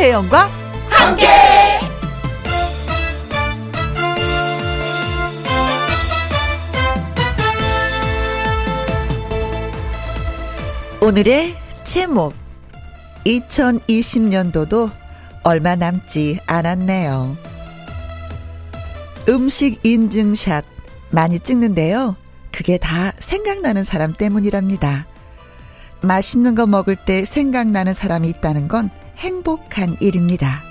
김혜영과 함께. 오늘의 제목 2020년도도 얼마 남지 않았네요. 음식 인증샷 많이 찍는데요. 그게 다 생각나는 사람 때문이랍니다. 맛있는 거 먹을 때 생각나는 사람이 있다는 건 행복한 일입니다.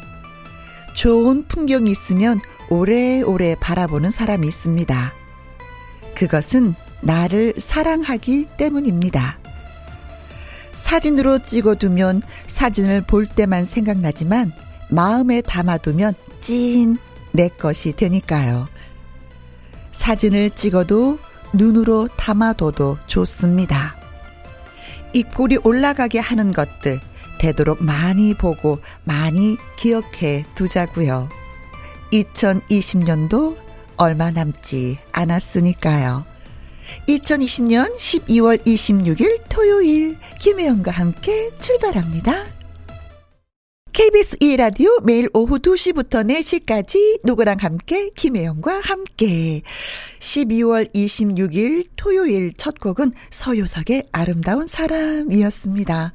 좋은 풍경이 있으면 오래오래 바라보는 사람이 있습니다. 그것은 나를 사랑하기 때문입니다. 사진으로 찍어두면 사진을 볼 때만 생각나지만 마음에 담아두면 찐 내 것이 되니까요. 사진을 찍어도 눈으로 담아둬도 좋습니다. 입꼬리 올라가게 하는 것들 되도록 많이 보고 많이 기억해 두자고요. 2020년도 얼마 남지 않았으니까요. 2020년 12월 26일 토요일 김혜영과 함께 출발합니다. KBS 2라디오 매일 오후 2시부터 4시까지 누구랑 함께 김혜영과 함께 12월 26일 토요일 첫 곡은 서효석의 아름다운 사람이었습니다.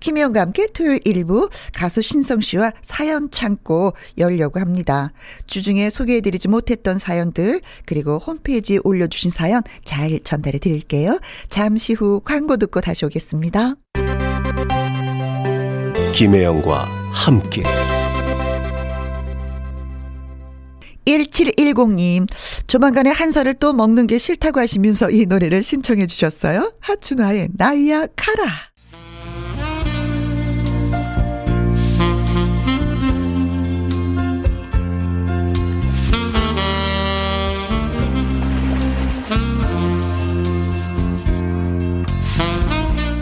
김혜영과 함께 토요일 일부 가수 신성 씨와 사연 창고 열려고 합니다. 주중에 소개해드리지 못했던 사연들 그리고 홈페이지에 올려주신 사연 잘 전달해 드릴게요. 잠시 후 광고 듣고 다시 오겠습니다. 김혜영과 함께 1710님, 조만간에 한 살을 또 먹는 게 싫다고 하시면서 이 노래를 신청해 주셨어요. 하춘화의 나이야 카라.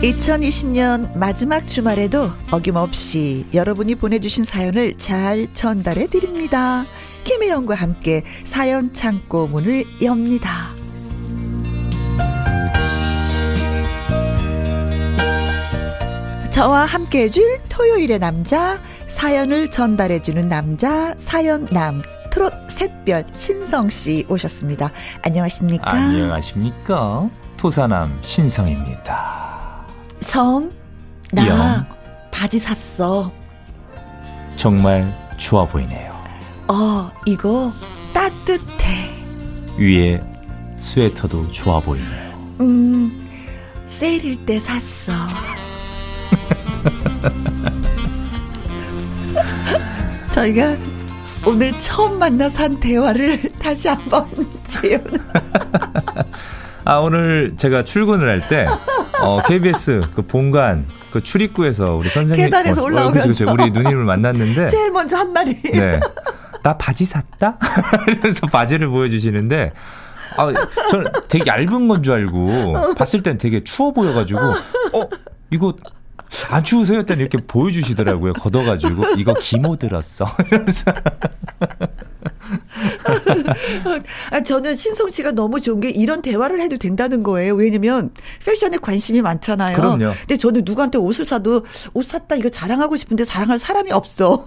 2020년 마지막 주말에도 어김없이 여러분이 보내주신 사연을 잘 전달해 드립니다. 김혜영과 함께 사연 창고 문을 엽니다. 저와 함께 해줄 토요일의 남자, 사연을 전달해주는 남자, 사연남, 트롯 샛별 신성씨 오셨습니다. 안녕하십니까? 안녕하십니까? 토사남 신성입니다. 성, 나 영. 바지 샀어. 정말 좋아 보이네요. 어, 이거 따뜻해. 위에 스웨터도 좋아 보이네요. 음, 세일일 때 샀어. 저희가 오늘 처음 만나서 한 대화를 다시 한번 재현. 아, 오늘 제가 출근을 할 때, 어, KBS 그 본관, 그 출입구에서 우리 선생님. 계단에서 어, 어, 올라오면서. 그쵸. 우리 누님을 만났는데. 제일 먼저 한 말이. 네. 나 바지 샀다? 이러면서 바지를 보여주시는데, 아, 저는 되게 얇은 건 줄 알고, 봤을 땐 되게 추워 보여가지고, 어, 이거 안 추우세요? 했더니 이렇게 보여주시더라고요. 걷어가지고, 이거 기모 들었어. 이러면서. 아, 저는 신성 씨가 너무 좋은 게 이런 대화를 해도 된다는 거예요. 왜냐면 패션에 관심이 많잖아요. 그럼요. 근데 저는 누구한테 옷을 사도 옷 샀다 이거 자랑하고 싶은데 자랑할 사람이 없어.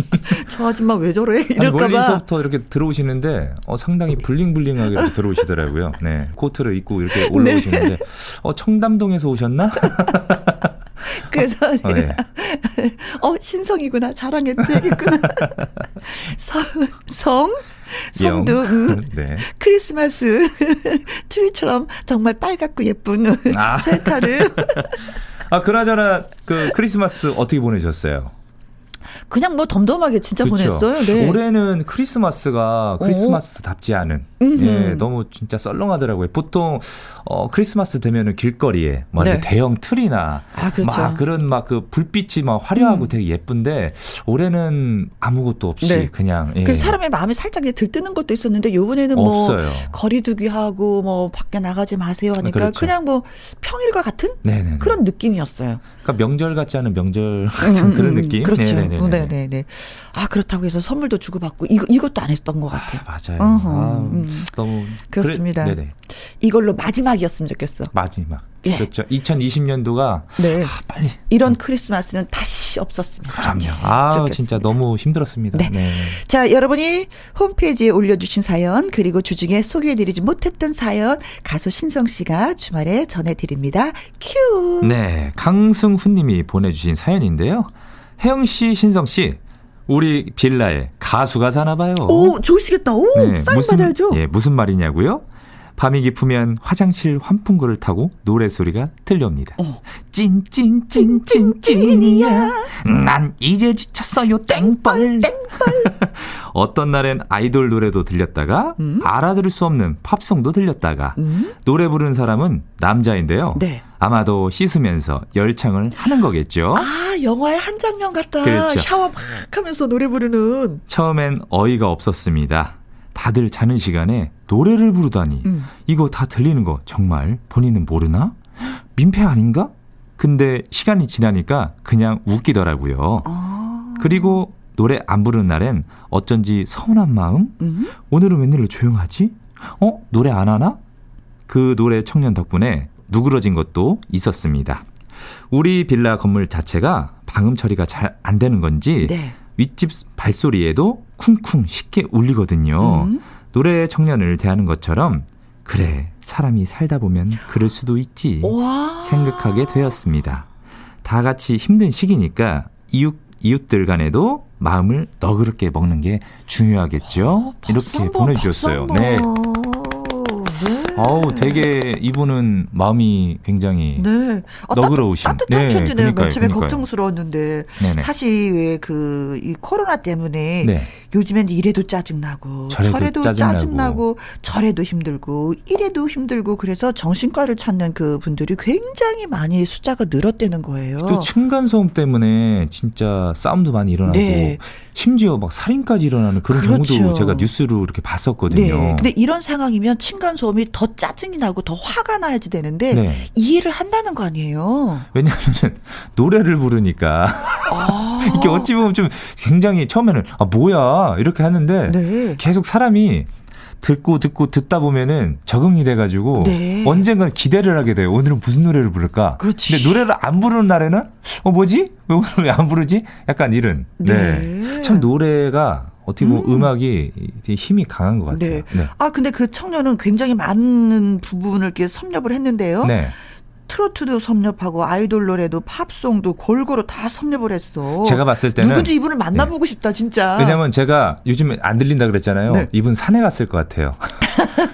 저 아줌마 왜 저래? 이럴까봐. 멀리서부터 이렇게 들어오시는데 어, 상당히 블링블링하게 들어오시더라고요. 네, 코트를 입고 이렇게 올라오시는데 네. 어, 청담동에서 오셨나? 그래서 어, 네. 어 신성이구나 자랑했대겠구나. 성, 성 성도 음, 네. 크리스마스 트리처럼 정말 빨갛고 예쁜 아. 쇠타를 아 그나저나 그 크리스마스 어떻게 보내셨어요? 그냥 뭐 덤덤하게 진짜 그쵸? 보냈어요. 네. 올해는 크리스마스가 크리스마스답지 않은 음흠. 예, 너무 진짜 썰렁하더라고요. 보통 어 크리스마스 되면은 길거리에 뭐 네. 대형 틀이나 아, 그렇죠. 막 그런 막 그 불빛이 막 화려하고 음. 되게 예쁜데 올해는 아무것도 없이 네. 그냥 예. 그 사람의 마음이 살짝 들뜨는 것도 있었는데 요번에는 뭐 없어요. 거리두기 하고 뭐 밖에 나가지 마세요 하니까 그렇죠. 그냥 뭐 평일과 같은 네네. 그런 느낌이었어요. 그러니까 명절 같지 않은 명절 같은 그런 느낌. 그렇죠. 네네네 네. 네네 네. 아 그렇다고 해서 선물도 주고 받고 이거 이것도 안 했던 것 같아요. 아, 맞아요. 어허, 아, 음. 너무 그렇습니다. 그래. 이걸로 마지막이었으면 좋겠어. 마지막. 예. 그렇죠. 2020년도가 네. 아, 빨리 이런 크리스마스는 다시 없었으면 그럼요. 아, 좋겠습니다. 진짜 너무 힘들었습니다. 네. 네. 자, 여러분이 홈페이지에 올려주신 사연, 그리고 주중에 소개해드리지 못했던 사연, 가수 신성 씨가 주말에 전해드립니다. 큐! 네, 강승훈 님이 보내주신 사연인데요. 혜영 씨, 신성 씨, 우리 빌라에 가수가 사나 봐요. 오, 좋으시겠다. 오, 사인 무슨, 받아야죠. 예, 무슨 말이냐고요? 밤이 깊으면 화장실 환풍구를 타고 노래소리가 들려옵니다. 어. 찐찐찐찐찐이야. 난 이제 지쳤어요. 땡벌. 어떤 날엔 아이돌 노래도 들렸다가 음? 알아들을 수 없는 팝송도 들렸다가 음? 노래 부르는 사람은 남자인데요. 네. 아마도 씻으면서 열창을 하는 거겠죠. 아, 영화의 한 장면 같다. 그렇죠. 샤워 막 하면서 노래 부르는. 처음엔 어이가 없었습니다. 다들 자는 시간에 노래를 부르다니. 음. 이거 다 들리는 거 정말 본인은 모르나? 민폐 아닌가? 근데 시간이 지나니까 그냥 웃기더라고요. 아. 그리고 노래 안 부르는 날엔 어쩐지 서운한 마음? 음? 오늘은 웬일로 조용하지? 어? 노래 안 하나? 그 노래 청년 덕분에 누그러진 것도 있었습니다. 우리 빌라 건물 자체가 방음 처리가 잘 안 되는 건지 네. 윗집 발소리에도 쿵쿵 쉽게 울리거든요. 음. 노래 청년을 대하는 것처럼 그래 사람이 살다 보면 그럴 수도 있지 와. 생각하게 되었습니다. 다 같이 힘든 시기니까 이웃 이웃들 간에도 마음을 너그럽게 먹는 게 중요하겠죠. 이렇게 박수 한 번, 보내주셨어요. 네. 어우 되게 이분은 마음이 굉장히 네. 어, 너그러우신. 따뜻, 따뜻한 네, 편지네요. 그러니까요, 그러니까요. 걱정스러웠는데 네네. 사실 왜 그 이 코로나 때문에 네. 요즘엔 이래도 짜증나고 저래도 짜증나고. 짜증나고 저래도 힘들고 이래도 힘들고 그래서 정신과를 찾는 그 분들이 굉장히 많이 숫자가 늘었다는 거예요. 또 층간 소음 때문에 진짜 싸움도 많이 일어나고 네. 심지어 막 살인까지 일어나는 그런 그렇죠. 경우도 제가 뉴스로 이렇게 봤었거든요. 네. 근데 이런 상황이면 층간 소음이 더 짜증이 나고 더 화가 나야지 되는데 네. 이해를 한다는 거 아니에요. 왜냐하면 노래를 부르니까 아. 이게 어찌 보면 좀 굉장히 처음에는 아 뭐야 이렇게 하는데 네. 계속 사람이 듣고 듣고 듣다 보면은 적응이 돼가지고 네. 언젠간 기대를 하게 돼요. 오늘은 무슨 노래를 부를까? 그렇지. 근데 노래를 안 부르는 날에는 어 뭐지? 왜 오늘 왜 안 부르지? 약간 이런. 네. 참 노래가 어떻게 보면 음. 음. 악이 되게 힘이 강한 것 같아요. 네. 아 근데 그 청년은 굉장히 많은 부분을 이렇게 섭렵을 했는데요. 네. 트로트도 섭렵하고 아이돌 노래도 팝송도 골고루 다 섭렵을 했어. 제가 봤을 때는 네. 누군지 이분을 만나보고 싶다 진짜. 왜냐면 제가 요즘에 안 들린다 그랬잖아요. 네. 이분 산에 갔을 것 같아요.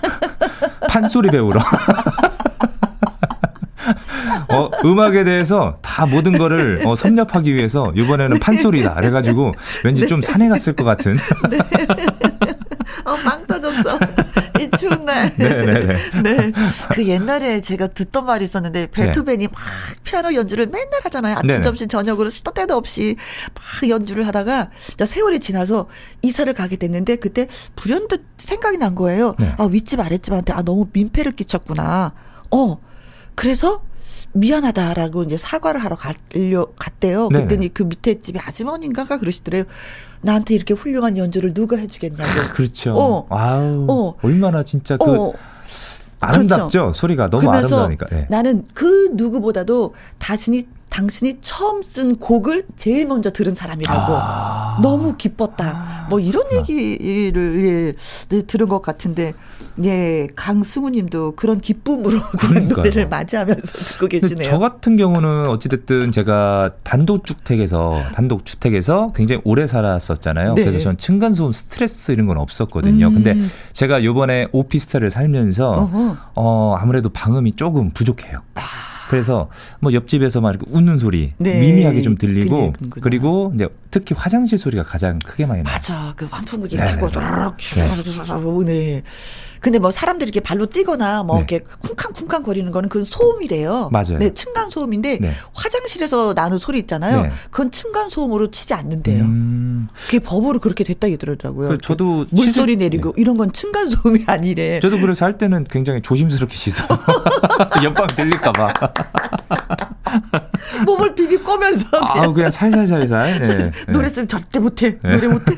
판소리 배우러. 어, 음악에 대해서 다 모든 거를 어, 섭렵하기 위해서 이번에는 판소리다. 그래가지고 왠지 좀 산에 갔을 것 같은. 어, 빵 터졌어. 이 추운 날. 네네네. 네. 그 옛날에 제가 듣던 말이 있었는데 베토벤이 막 피아노 연주를 맨날 하잖아요. 아침, 네네. 점심, 저녁으로 시도 때도 없이 막 연주를 하다가 이제 세월이 지나서 이사를 가게 됐는데 그때 불현듯 생각이 난 거예요. 네. 아, 윗집 아랫집한테 아, 너무 민폐를 끼쳤구나. 어. 그래서 미안하다라고 이제 사과를 하러 가려 갔대요. 네네. 그랬더니 그 밑에 집에 아주머니인가가 그러시더래요. 나한테 이렇게 훌륭한 연주를 누가 해주겠냐고. 그렇죠. 어. 아우. 어. 얼마나 진짜 그 어, 아름답죠? 소리가 너무 그러면서 아름다우니까. 네. 나는 그 누구보다도 다신이 당신이 처음 쓴 곡을 제일 먼저 들은 사람이라고 아. 너무 기뻤다. 뭐 이런 얘기를 예, 네, 들은 것 같은데 예 강승우님도 그런 기쁨으로 그 그러니까요. 노래를 맞이하면서 듣고 계시네요. 저 같은 경우는 어찌됐든 제가 단독 주택에서 단독 주택에서 굉장히 오래 살았었잖아요. 네. 그래서 전 층간소음 스트레스 이런 건 없었거든요. 음. 근데 제가 요번에 오피스텔을 살면서 어허. 어 아무래도 방음이 조금 부족해요. 그래서 뭐 옆집에서 막 이렇게 웃는 소리 네. 미미하게 좀 들리고 들리는구나. 그리고 이제 특히 화장실 소리가 가장 크게 많이 나요. 맞아. 그 환풍기. 켜고 도로록 네. 근데 뭐 사람들이 이렇게 발로 뛰거나 뭐 네. 이렇게 쿵쾅쿵쾅 거리는 거는 그건 소음이래요. 맞아요. 네, 층간 소음인데 네. 화장실에서 나는 소리 있잖아요. 네. 그건 층간 소음으로 치지 않는데요. 음, 그게 법으로 그렇게 됐다 이러더라고요. 그 저도 물소리 씻을- 내리고 이런 건 층간 소음이 아니래. 저도 그래서 할 때는 굉장히 조심스럽게 씻어. 옆방 들릴까 봐. 몸을 비비 꼬면서 아, 그냥 살살살살. 네. 네. 노래 쓰면 절대 못해. 네. 노래 못해.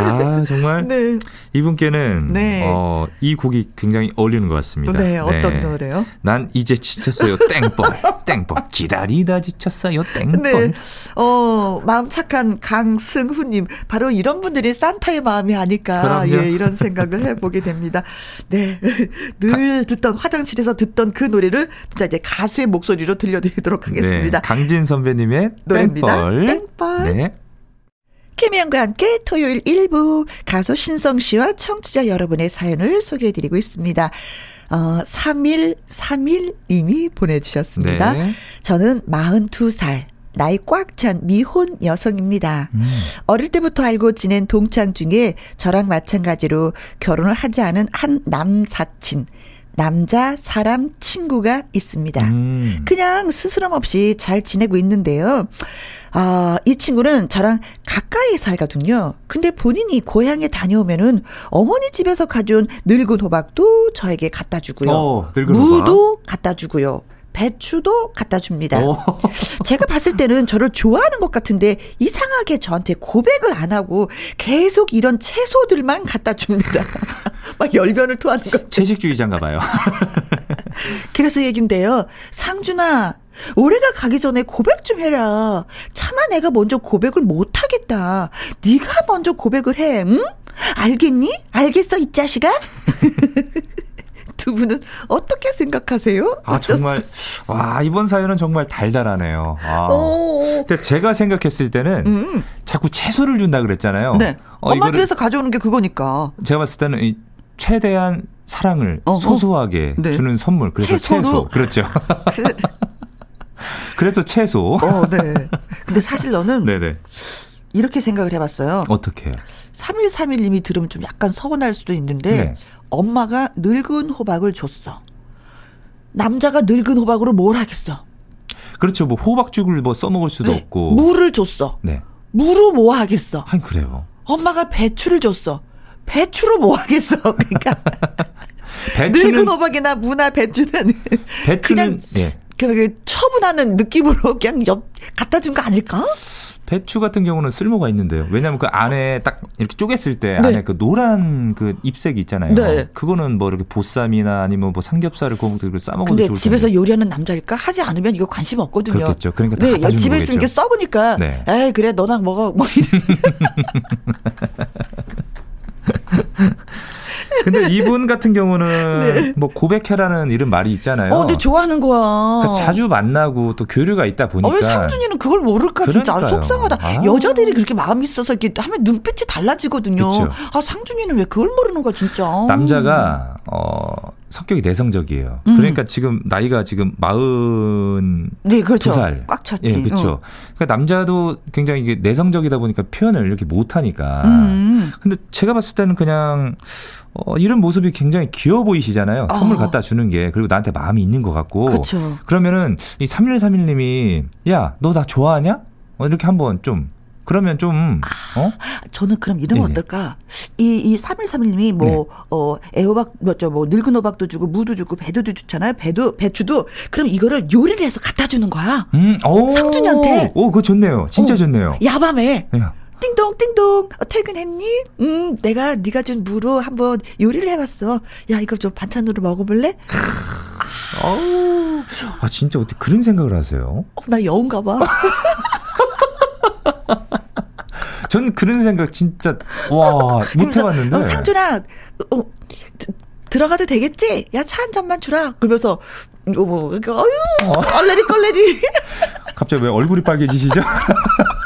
아, 정말. 네. 이분께는 네. 어, 이 곡이 굉장히 어울리는 것 같습니다. 네, 어떤 네. 노래요? 난 이제 지쳤어요. 땡벌. 땡벌. 기다리다 지쳤어요. 땡벌. 네. 어, 마음 착한 강승후 님. 바로 이런 분들이 산타의 마음이 아닐까. 그럼요. 예, 이런 생각을 해 보게 됩니다. 네. 늘 듣던 화장실에서 듣던 그 노래를 진짜 이제 가수의 목소리로 들려드리도록 하겠습니다. 네. 강진 선배님의 노래입니다. 땡벌. 땡벌. 네. 김혜영과 함께 토요일 1부 가수 신성 씨와 청취자 여러분의 사연을 소개해 드리고 있습니다. 어, 3일, 3일 이미 보내주셨습니다. 네. 저는 42살. 나이 꽉 찬 미혼 여성입니다. 음. 어릴 때부터 알고 지낸 동창 중에 저랑 마찬가지로 결혼을 하지 않은 한 남사친, 남자 사람 친구가 있습니다. 음. 그냥 스스럼 없이 잘 지내고 있는데요. 아, 이 친구는 저랑 가까이 살거든요. 근데 본인이 고향에 다녀오면은 어머니 집에서 가져온 늙은 호박도 저에게 갖다 주고요. 어, 무도 호박. 갖다 주고요. 배추도 갖다 줍니다. 어. 제가 봤을 때는 저를 좋아하는 것 같은데 이상하게 저한테 고백을 안 하고 계속 이런 채소들만 갖다 줍니다. 막 열변을 토하는 거. 채식주의자인가 봐요. 그래서 얘긴데요. 상준아, 올해가 가기 전에 고백 좀 해라. 차마 내가 먼저 고백을 못 하겠다. 네가 먼저 고백을 해. 응? 알겠니? 알겠어 이 자식아? 두 분은 어떻게 생각하세요? 아 정말 와 이번 사연은 정말 달달하네요. 아. 근데 제가 생각했을 때는 음. 자꾸 채소를 준다 그랬잖아요. 네. 어, 엄마 집에서 가져오는 게 그거니까. 제가 봤을 때는 이 최대한 사랑을 어, 어. 소소하게 네. 주는 선물. 그래서 채소로? 채소. 그렇죠. 그 그래서 채소. 어, 네. 근데 사실 너는 네네. 이렇게 생각을 해봤어요. 어떻게? 3131님이 들으면 좀 약간 서운할 수도 있는데 네. 엄마가 늙은 호박을 줬어. 남자가 늙은 호박으로 뭘 하겠어? 그렇죠. 뭐 호박죽을 뭐 써먹을 수도 네. 없고. 물을 줬어. 네. 물로 뭐 하겠어? 아니 그래요. 엄마가 배추를 줬어. 배추로 뭐 하겠어? 그러니까 배추는, 늙은 호박이나 무나 배추는 배추는 그냥 예. 그 처분하는 느낌으로 그냥 옆 갖다 준 거 아닐까? 배추 같은 경우는 쓸모가 있는데요. 왜냐하면 그 안에 딱 이렇게 쪼갰을 때 네. 안에 그 노란 그 잎색이 있잖아요. 네. 그거는 뭐 이렇게 보쌈이나 아니면 뭐 삼겹살을 구워 먹고 싸 먹어도 좋을 텐데. 집에서 요리하는 남자일까 하지 않으면 이거 관심 없거든요. 그렇겠죠. 그러니까 다 네, 집에 있으면 이게 썩으니까. 네. 에이 그래 너나 먹어. 뭐 근데 이분 같은 경우는 네. 뭐 고백해라는 이런 말이 있잖아요. 어, 근데 좋아하는 거야. 그러니까 자주 만나고 또 교류가 있다 보니까. 어, 왜 상준이는 그걸 모를까 진짜 속상하다. 아. 여자들이 그렇게 마음이 있어서 이렇게 하면 눈빛이 달라지거든요. 그쵸. 아 상준이는 왜 그걸 모르는 거야 진짜. 남자가 어 성격이 내성적이에요. 음. 그러니까 지금 나이가 지금 마흔 네, 그렇죠. 살. 꽉 찼지. 예, 그렇죠. 어. 그러니까 남자도 굉장히 이게 내성적이다 보니까 표현을 이렇게 못 하니까. 음. 근데 제가 봤을 때는 그냥 어, 이런 모습이 굉장히 귀여워 보이시잖아요. 어. 선물 갖다 주는 게. 그리고 나한테 마음이 있는 것 같고. 그쵸. 그러면은 이 3131님이 야, 너 나 좋아하냐? 어, 이렇게 한번 좀 그러면 좀, 아, 어? 저는 그럼 이러면 네. 어떨까? 이, 이 3131님이 뭐, 네. 어, 애호박, 뭐죠, 뭐, 늙은 호박도 주고, 무도 주고, 배도 주잖아요. 배도, 배추도. 그럼 이거를 요리를 해서 갖다 주는 거야. 음, 오. 상준이한테. 오, 그거 좋네요. 진짜 어, 좋네요. 야밤에. 야. 띵동 띵동 어, 퇴근했니? 음 내가 네가 준 무로 한번 요리를 해봤어. 야 이거 좀 반찬으로 먹어볼래? 아우 아 진짜 어떻게 그런 생각을 하세요? 어, 나 여운가 봐. 전 그런 생각 진짜 와 못 해봤는데. 어, 상준아, 어, 들어가도 되겠지? 야 차 한 잔만 주라. 그러면서 이거 뭐 이거 어유 어. 얼레리 껄레리. 갑자기 왜 얼굴이 빨개지시죠?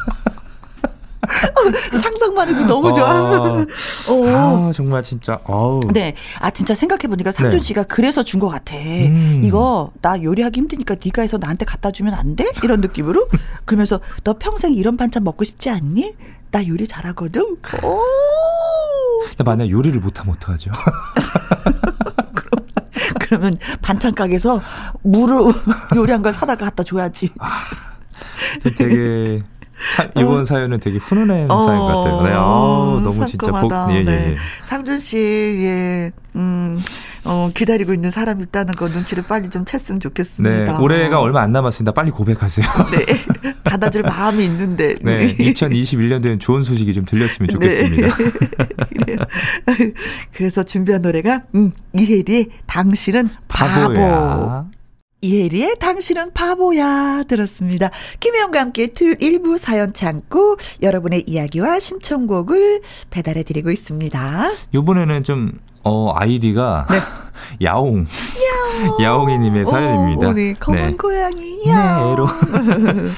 상상만 해도 너무 좋아. 아, 어. 아 정말 진짜. 어우. 네, 아 진짜 생각해 보니까 상준 네. 씨가 그래서 준 것 같아. 음. 이거 나 요리하기 힘드니까 네가 해서 나한테 갖다 주면 안 돼? 이런 느낌으로. 그러면서 너 평생 이런 반찬 먹고 싶지 않니? 나 요리 잘하거든. 오. 야, 만약 요리를 못하면 어떡하죠? 그러면 반찬 가게에서 물을 요리한 걸 사다가 갖다 줘야지. 아, 되게 사, 이번 어. 사연은 되게 훈훈한 어. 사연 같아요. 네, 아, 너무 진짜 복, 예, 예, 예. 상준 씨, 예, 음, 어, 기다리고 있는 사람이 있다는 거 눈치를 빨리 좀 챘으면 좋겠습니다. 네, 올해가 얼마 안 남았습니다. 빨리 고백하세요. 네, 받아줄 마음이 있는데. 네, 2021년도엔 좋은 소식이 좀 들렸으면 좋겠습니다. 네. 그래서 준비한 노래가 음, 이혜리의 당신은 바보. 바보야. 이혜리의 당신은 바보야 들었습니다. 김혜영과 함께 토요일 일부 사연 창고 여러분의 이야기와 신청곡을 배달해 드리고 있습니다. 이번에는 좀 어, 아이디가 야옹. 야옹이님의 사연입니다. 오, 네, 검은 네. 고양이 네, 야옹. 에로.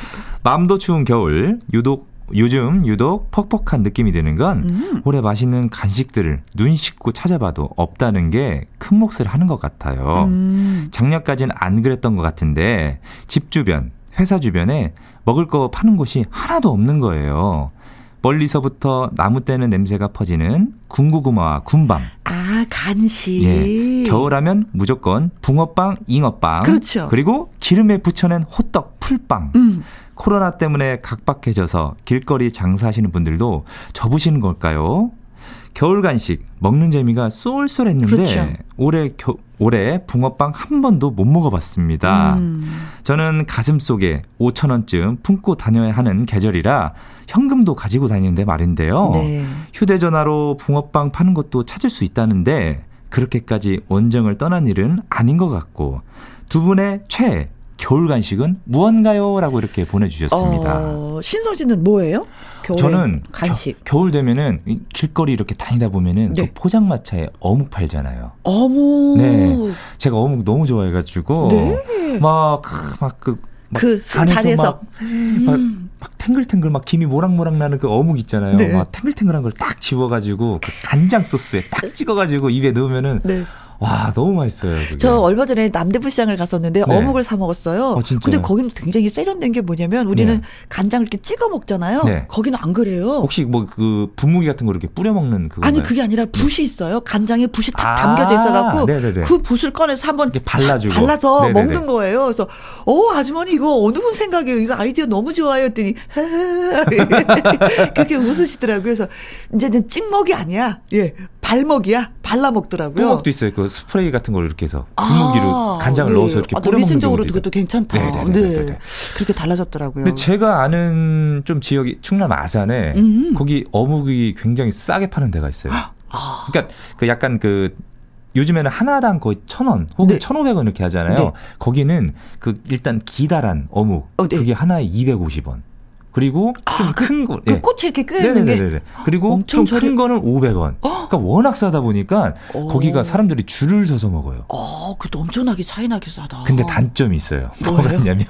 맘도 추운 겨울 유독 요즘 유독 퍽퍽한 느낌이 드는 건 음. 올해 맛있는 간식들을 눈 씻고 찾아봐도 없다는 게 큰 몫을 하는 것 같아요. 음. 작년까지는 안 그랬던 것 같은데 집 주변, 회사 주변에 먹을 거 파는 곳이 하나도 없는 거예요. 멀리서부터 나무 떼는 냄새가 퍼지는 군고구마와 군밤. 아 간식. 예. 겨울하면 무조건 붕어빵, 잉어빵. 그렇죠. 그리고 기름에 부쳐낸 호떡, 풀빵. 음. 코로나 때문에 각박해져서 길거리 장사하시는 분들도 접으시는 걸까요? 겨울 간식 먹는 재미가 쏠쏠했는데 그렇죠. 올해 겨, 올해 붕어빵 한 번도 못 먹어봤습니다. 음. 저는 가슴 속에 5천 원쯤 품고 다녀야 하는 계절이라 현금도 가지고 다니는데 말인데요. 네. 휴대전화로 붕어빵 파는 것도 찾을 수 있다는데 그렇게까지 원정을 떠난 일은 아닌 것 같고 두 분의 최애 겨울 간식은 무언가요? 라고 이렇게 보내주셨습니다. 어, 신성 씨는 뭐예요? 저는 간식. 겨, 울 되면은 이 길거리 이렇게 다니다 보면은 네. 그 포장마차에 어묵 팔잖아요. 어묵. 네. 제가 어묵 너무 좋아해가지고 네. 막막그 그 자리에서 막, 막, 막 탱글탱글 막 김이 모락모락 나는 그 어묵 있잖아요. 네. 막 탱글탱글한 걸 딱 집어가지고 그 간장 소스에 딱 찍어가지고 입에 넣으면은 네. 와 너무 맛있어요. 그게. 저 얼마 전에 남대부 시장을 갔었는데 네. 어묵을 사 먹었어요. 어? 근데 거기는 굉장히 세련된 게 뭐냐면 우리는 네. 간장을 이렇게 찍어 먹잖아요. 네. 거기는 안 그래요. 혹시 뭐 그 분무기 같은 거 이렇게 뿌려 먹는 그거 아니 그게 아니라 붓이 있어요. 간장에 붓이 딱 아, 담겨져 있어갖고 네네네. 그 붓을 꺼내서 한번 발라주고. 착 발라서 네네네. 먹는 거예요. 그래서 어 아주머니 이거 어느 분 생각이에요? 이거 아이디어 너무 좋아요. 했더니 그렇게 웃으시더라고요. 그래서 이제는 찍먹이 아니야. 예 발먹이야. 발라 먹더라고요. 뚜껑도 있어요. 그 스프레이 같은 걸 이렇게 해서 분무기로 간장을 네. 넣어서 이렇게 아, 뿌려 먹는 위생적으로 그것도 괜찮다. 네네네네네. 네. 그렇게 달라졌더라고요. 근데 제가 아는 좀 지역이 충남 아산에 음. 거기 어묵이 굉장히 싸게 파는 데가 있어요. 아, 그러니까 그 약간 그 요즘에는 하나당 거의 천 원 혹은 네. 천오백 원 이렇게 하잖아요. 네. 거기는 그 일단 기다란 어묵 어, 네. 그게 하나에 250원. 그리고 아, 좀큰 거. 그 예. 꽃에 이렇게 껴 있는 게. 그리고 좀 큰 거는 500원. 그러니까 워낙 싸다 보니까 오. 거기가 사람들이 줄을 서서 먹어요. 어, 그것도 엄청나게 차이나게 싸다. 근데 단점이 있어요. 뭐가? 있냐면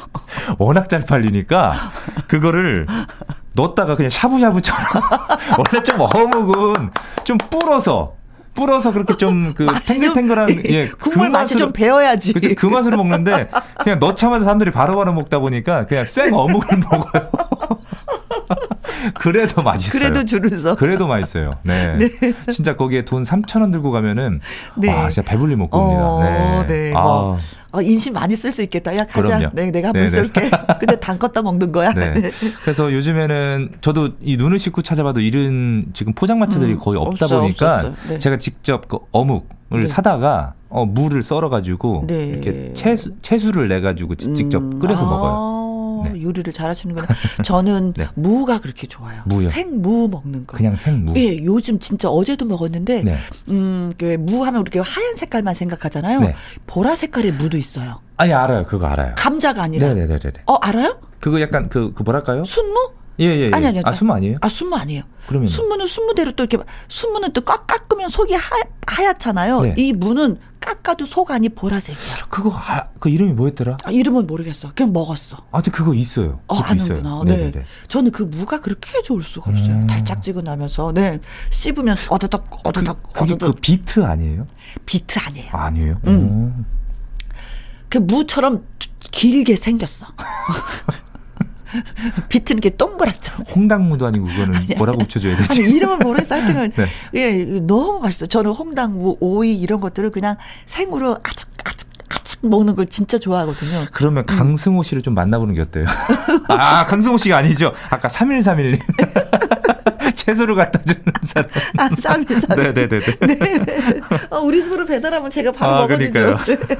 워낙 잘 팔리니까 그거를 넣었다가 그냥 샤브샤브처럼 원래 좀 어묵은 좀 불어서 불어서 그렇게 좀 그 맛이 좀- 탱글탱글한 예, 국물 그 맛이 맛으로- 좀 배워야지. 그죠 그 맛으로 먹는데 그냥 넣자마자 사람들이 바로바로 먹다 보니까 그냥 생 어묵을 먹어요. 그래도 맛있어요. 그래도 줄을 서. 그래도 맛있어요. 네. 진짜 거기에 돈 3천 원 들고 가면은 네. 와 진짜 배불리 먹고 어, 옵니다. 네. 네, 아, 뭐. 어, 인심 많이 쓸 수 있겠다. 야, 가자. 그럼요. 네, 내가 네네. 물 쏠게. 근데 담궜다 먹는 거야. 네. 그래서 요즘에는 저도 이 눈을 씻고 찾아봐도 이런 지금 포장마차들이 음, 거의 없다 없어요, 보니까 없어, 없어요. 네. 제가 직접 그 어묵을 네. 사다가 어, 물을 썰어가지고 네. 이렇게 채수, 채수를 내가지고 지- 직접 음, 끓여서 아, 먹어요. 네. 요리를 잘하시는구나. 저는 네. 무가 그렇게 좋아요. 무요? 생무 먹는 거. 그냥 생무. 예, 요즘 진짜 어제도 먹었는데, 네. 음, 그무 하면 우리가 하얀 색깔만 생각하잖아요. 네. 보라 색깔의 무도 있어요. 아니 알아요. 그거 알아요. 감자가 아니라. 네네네네. 어, 알아요? 그거 약간 그, 그 뭐랄까요? 순무? 예예. 예, 아니, 아니, 아 아니. 순무 아니에요? 아, 순무 아니에요. 그러면 순무는 순무대로 또 이렇게, 순무는 또꽉 깎으면 속이 하, 하얗잖아요. 네. 이 무는 깎아도 속 안이 보라색이야. 그거 아, 그 이름이 뭐였더라? 아, 이름은 모르겠어. 그냥 먹었어. 아무튼 그거 있어요. 어, 그것도 있어요. 아는구나. 네. 네네네. 저는 그 무가 그렇게 좋을 수가 없어요. 음. 달짝지근하면서, 네. 씹으면 어드덕, 그, 어드덕, 그게 그 어드덕. 비트 아니에요? 비트 아니에요. 아, 아니에요? 음. 그 무처럼 길게 생겼어. 비트는 게 동그랗죠. 오, 홍당무도 아니고 그거는 뭐라고 붙여줘야 되지? 아니 이름은 모르겠어. 하여튼 네. 예 너무 맛있어. 저는 홍당무, 오이 이런 것들을 그냥 생으로 아주 아주 아주 먹는 걸 진짜 좋아하거든요. 그러면 강승호 씨를 좀 만나보는 게 어때요? 아, 강승호 씨가 아니죠. 아까 3131님. 채소를 갖다 주는 사람. 아, 쌈이 쌈. 네네네. 네. 어, 우리 집으로 배달하면 제가 바로 아, 먹어주죠. 그러니까요. 네.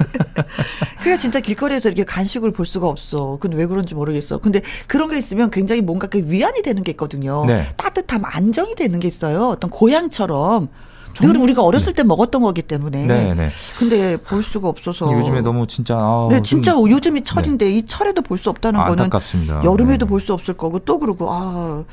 그래 진짜 길거리에서 이렇게 간식을 볼 수가 없어. 근데 왜 그런지 모르겠어. 근데 그런 게 있으면 굉장히 뭔가 그 위안이 되는 게 있거든요. 네. 따뜻함, 안정이 되는 게 있어요. 어떤 고향처럼. 늘 우리가 어렸을 때 먹었던 거기 때문에. 네 네. 근데 볼 수가 없어서. 요즘에 너무 진짜. 아, 네, 좀 진짜 요즘이 철인데 이 철에도 볼 수 없다는 거는 안타깝습니다. 여름에도 네. 볼수 없을 거고 또 그러고 아,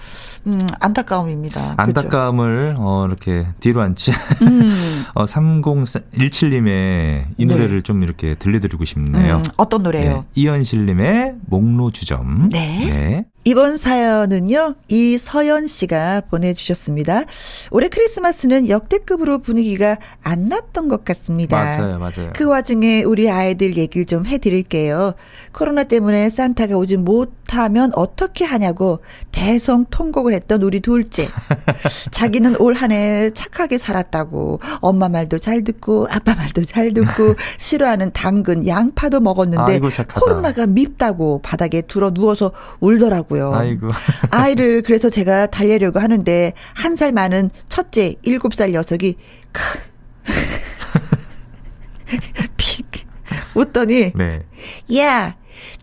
음, 안타까움입니다. 안타까움을 어, 이렇게 뒤로 앉지. 음, 어, 3017님의 이 네. 노래를 좀 이렇게 들려드리고 싶네요. 음, 어떤 노래요? 네, 이현실님의 목로 주점. 네. 이번 사연은요, 이서연 씨가 보내주셨습니다. 올해 크리스마스는 역대급으로 분위기가 안 났던 것 같습니다. 맞아요, 맞아요. 그 와중에 우리 아이들 얘기를 좀 해드릴게요. 코로나 때문에 산타가 오지 못하면 어떻게 하냐고 대성 통곡을 했던 우리 둘째. 자기는 올 한 해 착하게 살았다고 엄마 말도 잘 듣고 아빠 말도 잘 듣고 싫어하는 당근, 양파도 먹었는데. 코로나가 밉다고 바닥에 들어 누워서 울더라고요. 아이고. 아이를 그래서 제가 달래려고 하는데 한 살 많은 첫째 일곱 살 녀석이 크 픽 웃더니 네. 야,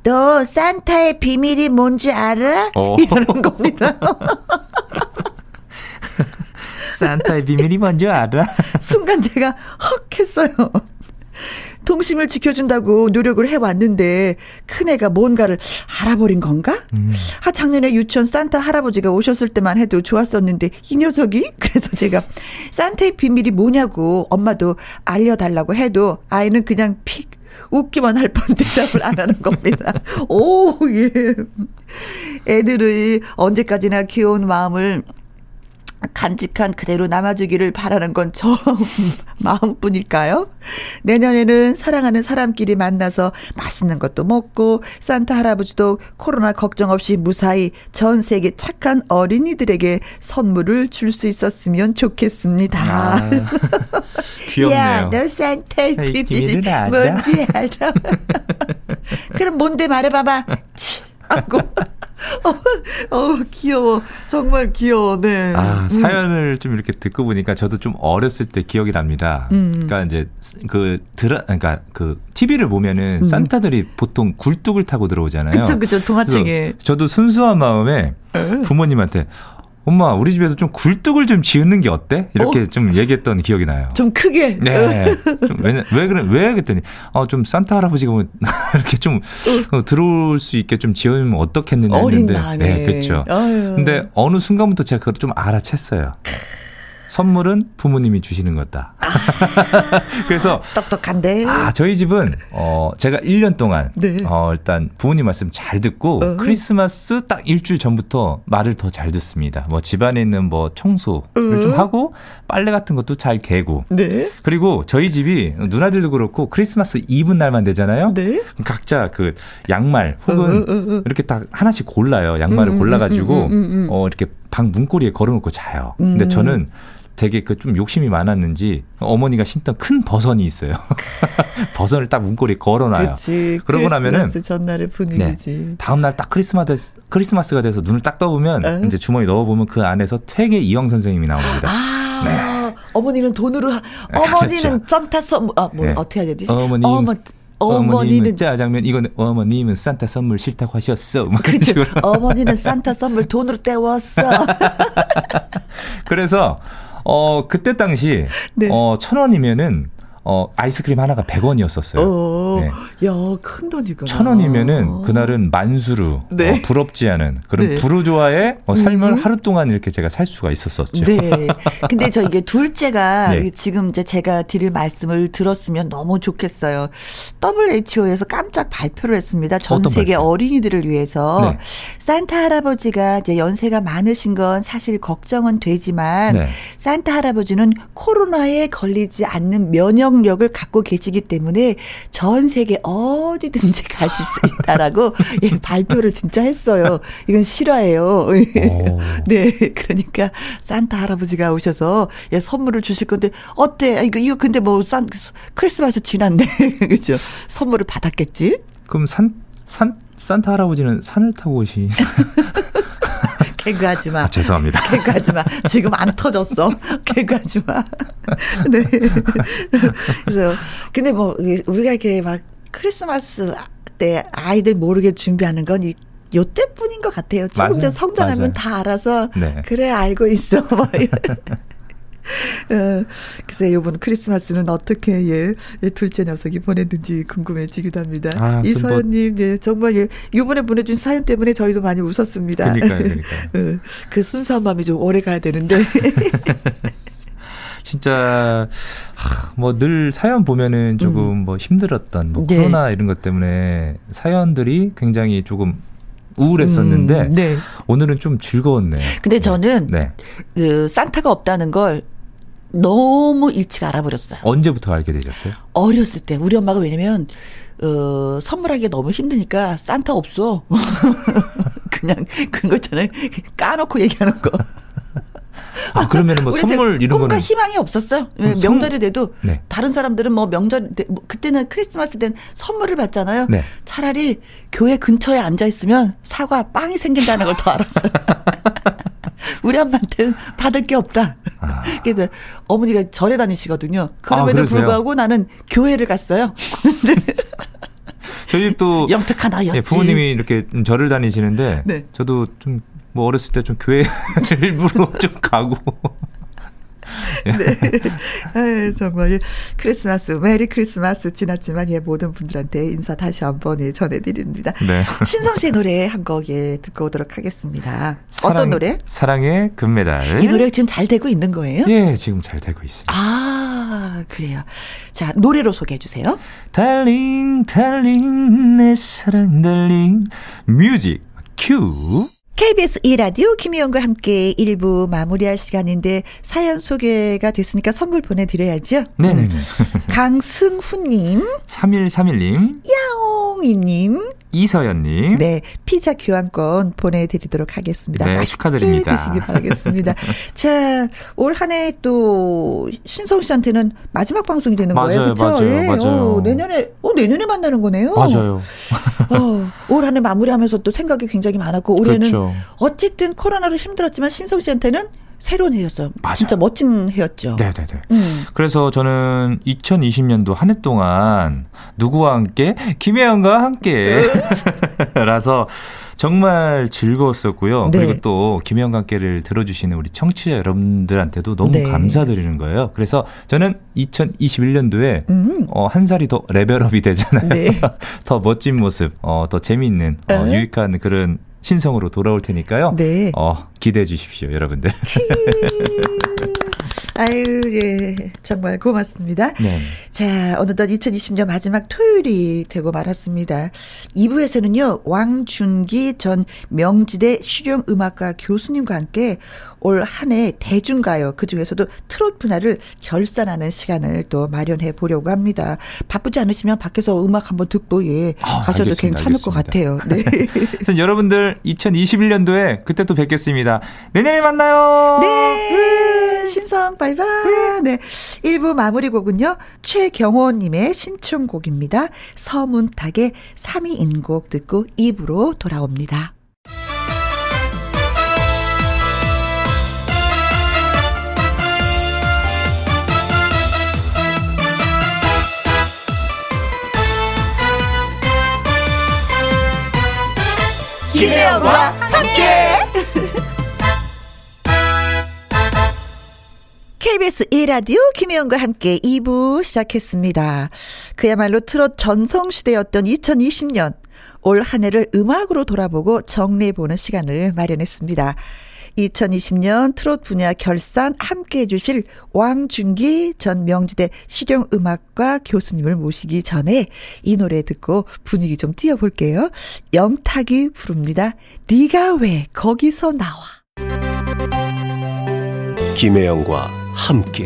너 산타의 비밀이 뭔지 알아? 어. 이러는 겁니다. 산타의 비밀이 뭔지 알아? 순간 제가 헉 했어요. 동심을 지켜준다고 노력을 해왔는데 큰애가 뭔가를 알아버린 건가? 음. 아 작년에 유치원 산타 할아버지가 오셨을 때만 해도 좋았었는데 이 녀석이 그래서 제가 산타의 비밀이 뭐냐고 엄마도 알려달라고 해도 아이는 그냥 픽 웃기만 할뿐 대답을 안 하는 겁니다. 오 예. 애들의 언제까지나 귀여운 마음을 간직한 그대로 남아주기를 바라는 건 저 마음뿐일까요? 내년에는 사랑하는 사람끼리 만나서 맛있는 것도 먹고 산타 할아버지도 코로나 걱정 없이 무사히 전 세계 착한 어린이들에게 선물을 줄 수 있었으면 좋겠습니다. 아, 귀엽네요. 야, 너 산타의 비밀이? 뭔지 알아? 그럼 뭔데 말해봐봐. 치, 하고. 어, 어, 귀여워. 정말 귀여워, 네. 아, 음. 사연을 좀 이렇게 듣고 보니까 저도 좀 어렸을 때 기억이 납니다. 음. 그러니까 이제 그 드라 그러니까 그 TV를 보면은 산타들이 보통 굴뚝을 타고 들어오잖아요. 음. 그쵸, 그쵸. 동화책에. 저도 순수한 마음에 부모님한테 엄마 우리 집에도 좀 굴뚝을 좀 지으는 게 어때? 이렇게 좀 얘기했던 기억이 나요. 좀 크게. 네. 좀 왜냐, 왜 그래, 왜 그랬더니, 어, 좀 산타 할아버지가 뭐 이렇게 좀 어, 들어올 수 있게 좀 지어주면 어떻겠느냐 어린 했는데. 마음에. 네, 그렇죠. 아유. 근데 어느 순간부터 제가 그걸 좀 알아챘어요. 선물은 부모님이 주시는 거다. 그래서 똑똑한데. 아, 저희 집은 어 제가 1년 동안 네. 어 일단 부모님 말씀 잘 듣고 어. 크리스마스 딱 일주일 전부터 말을 더 잘 듣습니다. 뭐 집안에 있는 뭐 청소를 어. 좀 하고 빨래 같은 것도 잘 개고 네. 그리고 저희 집이 누나들도 그렇고 크리스마스 이브 날만 되잖아요. 네. 각자 그 양말 혹은 어, 어, 어. 이렇게 딱 하나씩 골라요. 양말을 음, 골라 가지고 음, 음, 음, 음. 어 이렇게 방 문고리에 걸어놓고 자요. 근데 음. 저는 되게 그 좀 욕심이 많았는지 어머니가 신던 큰 버선이 있어요. 버선을 딱 문고리에 걸어놔요. 그렇지. 그러고 나면은 전날의 분위기지. 다음 날 딱 크리스마스 크리스마스가 돼서 눈을 딱 떠보면 에? 이제 주머니 넣어보면 그 안에서 퇴계 이영 선생님이 나옵니다. 아, 어머니는 돈으로 하, 어머니는 산타 선물 아, 뭐 네. 어떻게 해야 되지? 어머님, 어머, 어머니는 짜장면 이거는 어머님은 산타 선물 싫다고 하셨어. 뭐. 식으로. 어머니는 산타 선물 돈으로 때웠어. 그래서 어 그때 당시 네. 어 천 원이면은 어 아이스크림 하나가 100원이었었어요. 어, 네. 야, 큰 돈이구나. 천 원이면은 그날은 만수루 네. 어, 부럽지 않은 그런 네. 부르조아의 어, 삶을 음. 하루 동안 이렇게 제가 살 수가 있었었죠. 네. 근데 저 이게 둘째가 네. 지금 이제 제가 드릴 말씀을 들었으면 너무 좋겠어요. WHO에서 깜짝 발표를 했습니다. 전 세계 발표? 어린이들을 위해서 네. 산타 할아버지가 이제 연세가 많으신 건 사실 걱정은 되지만 네. 산타 할아버지는 코로나에 걸리지 않는 면역 력을 갖고 계시기 때문에 전 세계 어디든지 가실 수 있다라고 예, 발표를 진짜 했어요. 이건 실화예요. 오. 네, 그러니까 산타 할아버지가 오셔서 예, 선물을 주실 건데 어때? 아, 이거 이거 근데 뭐 산 크리스마스 지났네, 그죠? 선물을 받았겠지? 그럼 산, 산, 산타 할아버지는 산을 타고 오시. 개그하지 마. 아, 죄송합니다. 개그하지 마. 지금 안 터졌어. 개그하지 마. 네. 그래서 근데 뭐 우리가 이렇게 막 크리스마스 때 아이들 모르게 준비하는 건 이, 요 때뿐인 것 같아요. 조금 더 성장하면 맞아요. 다 알아서 네. 그래 알고 있어. 뭐 어, 글쎄 이번 크리스마스는 어떻게 예, 예, 둘째 녀석이 보냈는지 궁금해지기도 합니다. 아, 이서연님 뭐... 예, 정말 예, 이번에 보내준 사연 때문에 저희도 많이 웃었습니다. 그러니까요, 그러니까요. 어, 그 순수한 마음이 좀 오래 가야 되는데. 진짜 뭐 늘 사연 보면은 조금 음. 뭐 힘들었던 뭐 네. 코로나 이런 것 때문에 사연들이 굉장히 조금 우울했었는데 음, 네. 오늘은 좀 즐거웠네요. 근데 저는 네. 그 산타가 없다는 걸 너무 일찍 알아버렸어요. 언제부터 알게 되셨어요? 어렸을 때 우리 엄마가 왜냐면 어, 선물하기 너무 힘드니까 산타 없어. 그냥 그런 거 있잖아요. 까놓고 얘기하는 거. 아 그러면은 뭐 선물 이런 거는 희망이 없었어요. 음, 명절이 돼도 네. 다른 사람들은 뭐 명절 뭐 그때는 크리스마스 때 선물을 받잖아요. 네. 차라리 교회 근처에 앉아 있으면 사과 빵이 생긴다는 걸 더 알았어요. 우리 엄마한테는 받을 게 없다. 아. 그래서 어머니가 절에 다니시거든요. 그럼에도 아, 불구하고 나는 교회를 갔어요. 저희 또 영특한 아이였지. 예, 부모님이 이렇게 절을 다니시는데 네. 저도 좀 뭐 어렸을 때 좀 교회 일부러 좀 가고 네. 아유, 정말 크리스마스 메리 크리스마스 지났지만 예 모든 분들한테 인사 다시 한번 예, 전해드립니다. 네. 신성 씨의 노래 한곡 예, 듣고 오도록 하겠습니다. 사랑, 어떤 노래? 사랑의 금메달. 이 노래 지금 잘 되고 있는 거예요? 예, 지금 잘 되고 있습니다. 아 그래요. 자 노래로 소개해 주세요. 달링 달링 내 사랑 달링 music cue. KBS 2라디오 김희영과 함께 1부 마무리할 시간인데 사연 소개가 됐으니까 선물 보내드려야죠. 네네. 음. 강승훈님. 3131님. 야옹이님. 이서연님. 네, 피자 교환권 보내드리도록 하겠습니다. 네, 축하드립니다. 드시기 바라겠습니다. 자, 올 한 해 또 신성 씨한테는 마지막 방송이 되는 맞아요, 거예요, 그렇죠? 예. 맞아요. 어, 내년에, 어 내년에 만나는 거네요. 맞아요. 어, 올 한 해 마무리하면서 또 생각이 굉장히 많았고 올해는 그렇죠. 어쨌든 코로나로 힘들었지만 신성 씨한테는 새로운 해였어요. 맞아요. 진짜 멋진 해였죠. 네네네. 음. 그래서 저는 2020년도 한 해 동안 누구와 함께 김혜영과 함께 라서 정말 즐거웠었고요. 네. 그리고 또 김혜영과 함께를 들어주시는 우리 청취자 여러분들한테도 너무 네. 감사드리는 거예요. 그래서 저는 2021년도에 음. 어, 한 살이 더 레벨업이 되잖아요. 네. 더 멋진 모습, 어, 더 재미있는, 어, 유익한 그런 신성으로 돌아올 테니까요. 네. 어, 기대해 주십시오, 여러분들. 아유, 예. 정말 고맙습니다. 네. 자, 어느덧 2020년 마지막 토요일이 되고 말았습니다. 2부에서는요, 왕준기 전 명지대 실용음악과 교수님과 함께 올 한 해 대중가요, 그 중에서도 트롯 분야를 결산하는 시간을 또 마련해 보려고 합니다. 바쁘지 않으시면 밖에서 음악 한번 듣고, 예, 아, 가셔도 알겠습니다, 괜찮을 알겠습니다. 것 같아요. 네. 그래서 여러분들 2021년도에 그때 또 뵙겠습니다. 내년에 만나요! 네! 신성 바이바이. 네. 1부 마무리 곡은요. 최경호 님의 신청곡입니다. 서문탁의 3위 인곡 듣고 2부로 돌아옵니다. 김혜영과 함께. KBS 1라디오 김혜영과 함께 2부 시작했습니다. 그야말로 트롯 전성시대였던 2020년. 올 한 해를 음악으로 돌아보고 정리해보는 시간을 마련했습니다. 2020년 트롯 분야 결산 함께 해주실 왕준기 전 명지대 실용음악과 교수님을 모시기 전에 이 노래 듣고 분위기 좀 띄워볼게요. 영탁이 부릅니다. 네가 왜 거기서 나와. 김혜영과 함께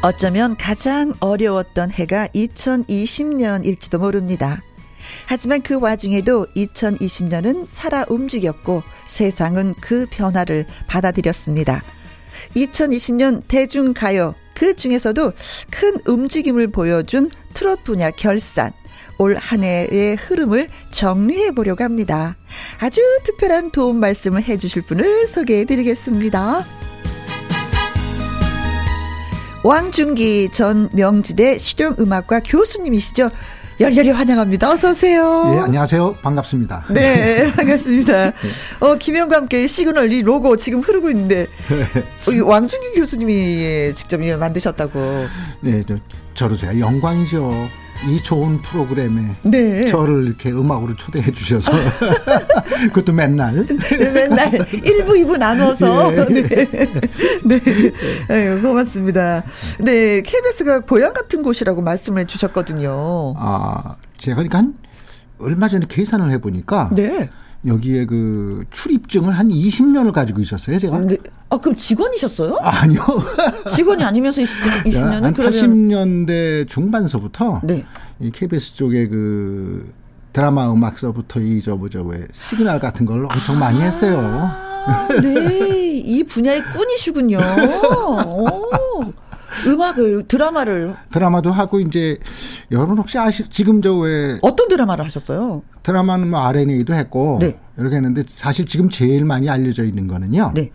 어쩌면 가장 어려웠던 해가 2020년일지도 모릅니다. 하지만 그 와중에도 2020년은 살아 움직였고 세상은 그 변화를 받아들였습니다. 2020년 대중가요 그 중에서도 큰 움직임을 보여준 트롯 분야 결산 올 한 해의 흐름을 정리해 보려고 합니다. 아주 특별한 도움 말씀을 해 주실 분을 소개해 드리겠습니다. 왕중기 전 명지대 실용음악과 교수님이시죠. 열렬히 환영합니다. 어서 오세요. 예, 안녕하세요. 반갑습니다. 네, 반갑습니다. 어, 김영과 함께 시그널 이 로고 지금 흐르고 있는데 어, 왕중기 교수님이 직접 만드셨다고. 네, 저로서야 영광이죠. 이 좋은 프로그램에 네. 저를 이렇게 음악으로 초대해 주셔서 그것도 맨날 네, 맨날 1부 2부 나눠서 예. 네. 네. 네. 고맙습니다. 네, KBS가 고향 같은 곳이라고 말씀을 해 주셨거든요. 아, 제가 그러니까 한 얼마 전에 계산을 해 보니까 네. 여기에 그 출입증을 한 20년을 가지고 있었어요, 제가. 네. 아, 그럼 직원이셨어요? 아니요. 직원이 아니면서 20, 년은 한 그러면... 80년대 중반서부터 네. 이 KBS 쪽에 그 드라마 음악서부터 이 저 뭐죠 왜 시그널 같은 걸 엄청 아~ 많이 했어요. 네, 이 분야의 꾼이시군요. 음악을 드라마를 드라마도 하고 이제 여러분 혹시 아시 지금 저 왜 어떤 드라마를 하셨어요? 드라마는 뭐 R&A도 했고 네. 이렇게 했는데 사실 지금 제일 많이 알려져 있는 거는요. 네.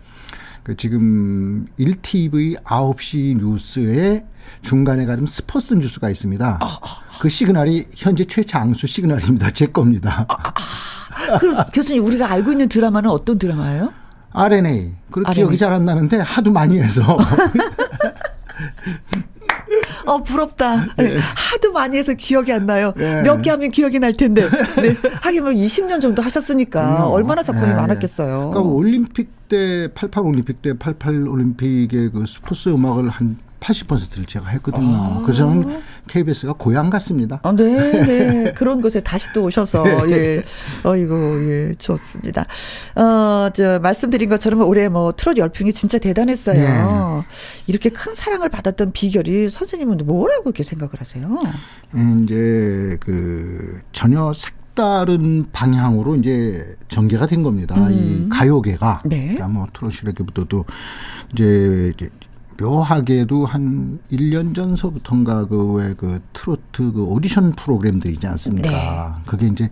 그 지금 1TV 9시 뉴스에 중간에 가면 스포츠 뉴스가 있습니다. 아, 아, 아. 그 시그널이 현재 최장수 시그널입니다. 제 겁니다. 아, 아, 그럼 교수님 우리가 알고 있는 드라마는 어떤 드라마예요? R&A. 그리고 기억이 잘 안 나는데 하도 많이 해서 어, 부럽다. 네. 하도 많이 해서 기억이 안 나요. 네. 몇개 하면 기억이 날 텐데. 네. 하긴 뭐 20년 정도 하셨으니까 음, 얼마나 작품이 네. 많았겠어요. 그러니까 올림픽 때, 88 올림픽 때, 88 올림픽의 그 스포츠 음악을 한 80%를 제가 했거든요. 아. 그래서 저는 KBS가 고향 같습니다. 아, 네, 네. 그런 곳에 다시 또 오셔서, 네. 예. 어이고, 예, 좋습니다. 어, 저, 말씀드린 것처럼 올해 뭐 트롯 열풍이 진짜 대단했어요. 네. 이렇게 큰 사랑을 받았던 비결이 선생님은 뭐라고 이렇게 생각을 하세요? 음, 이제 그 전혀 색다른 방향으로 이제 전개가 된 겁니다. 음. 이 가요계가. 네. 그러니까 뭐 트롯이라기보다도 이제 묘하게도 한 1년 전서부터인가 그왜그 트로트 그 오디션 프로그램들 이지 않습니까? 네. 그게 이제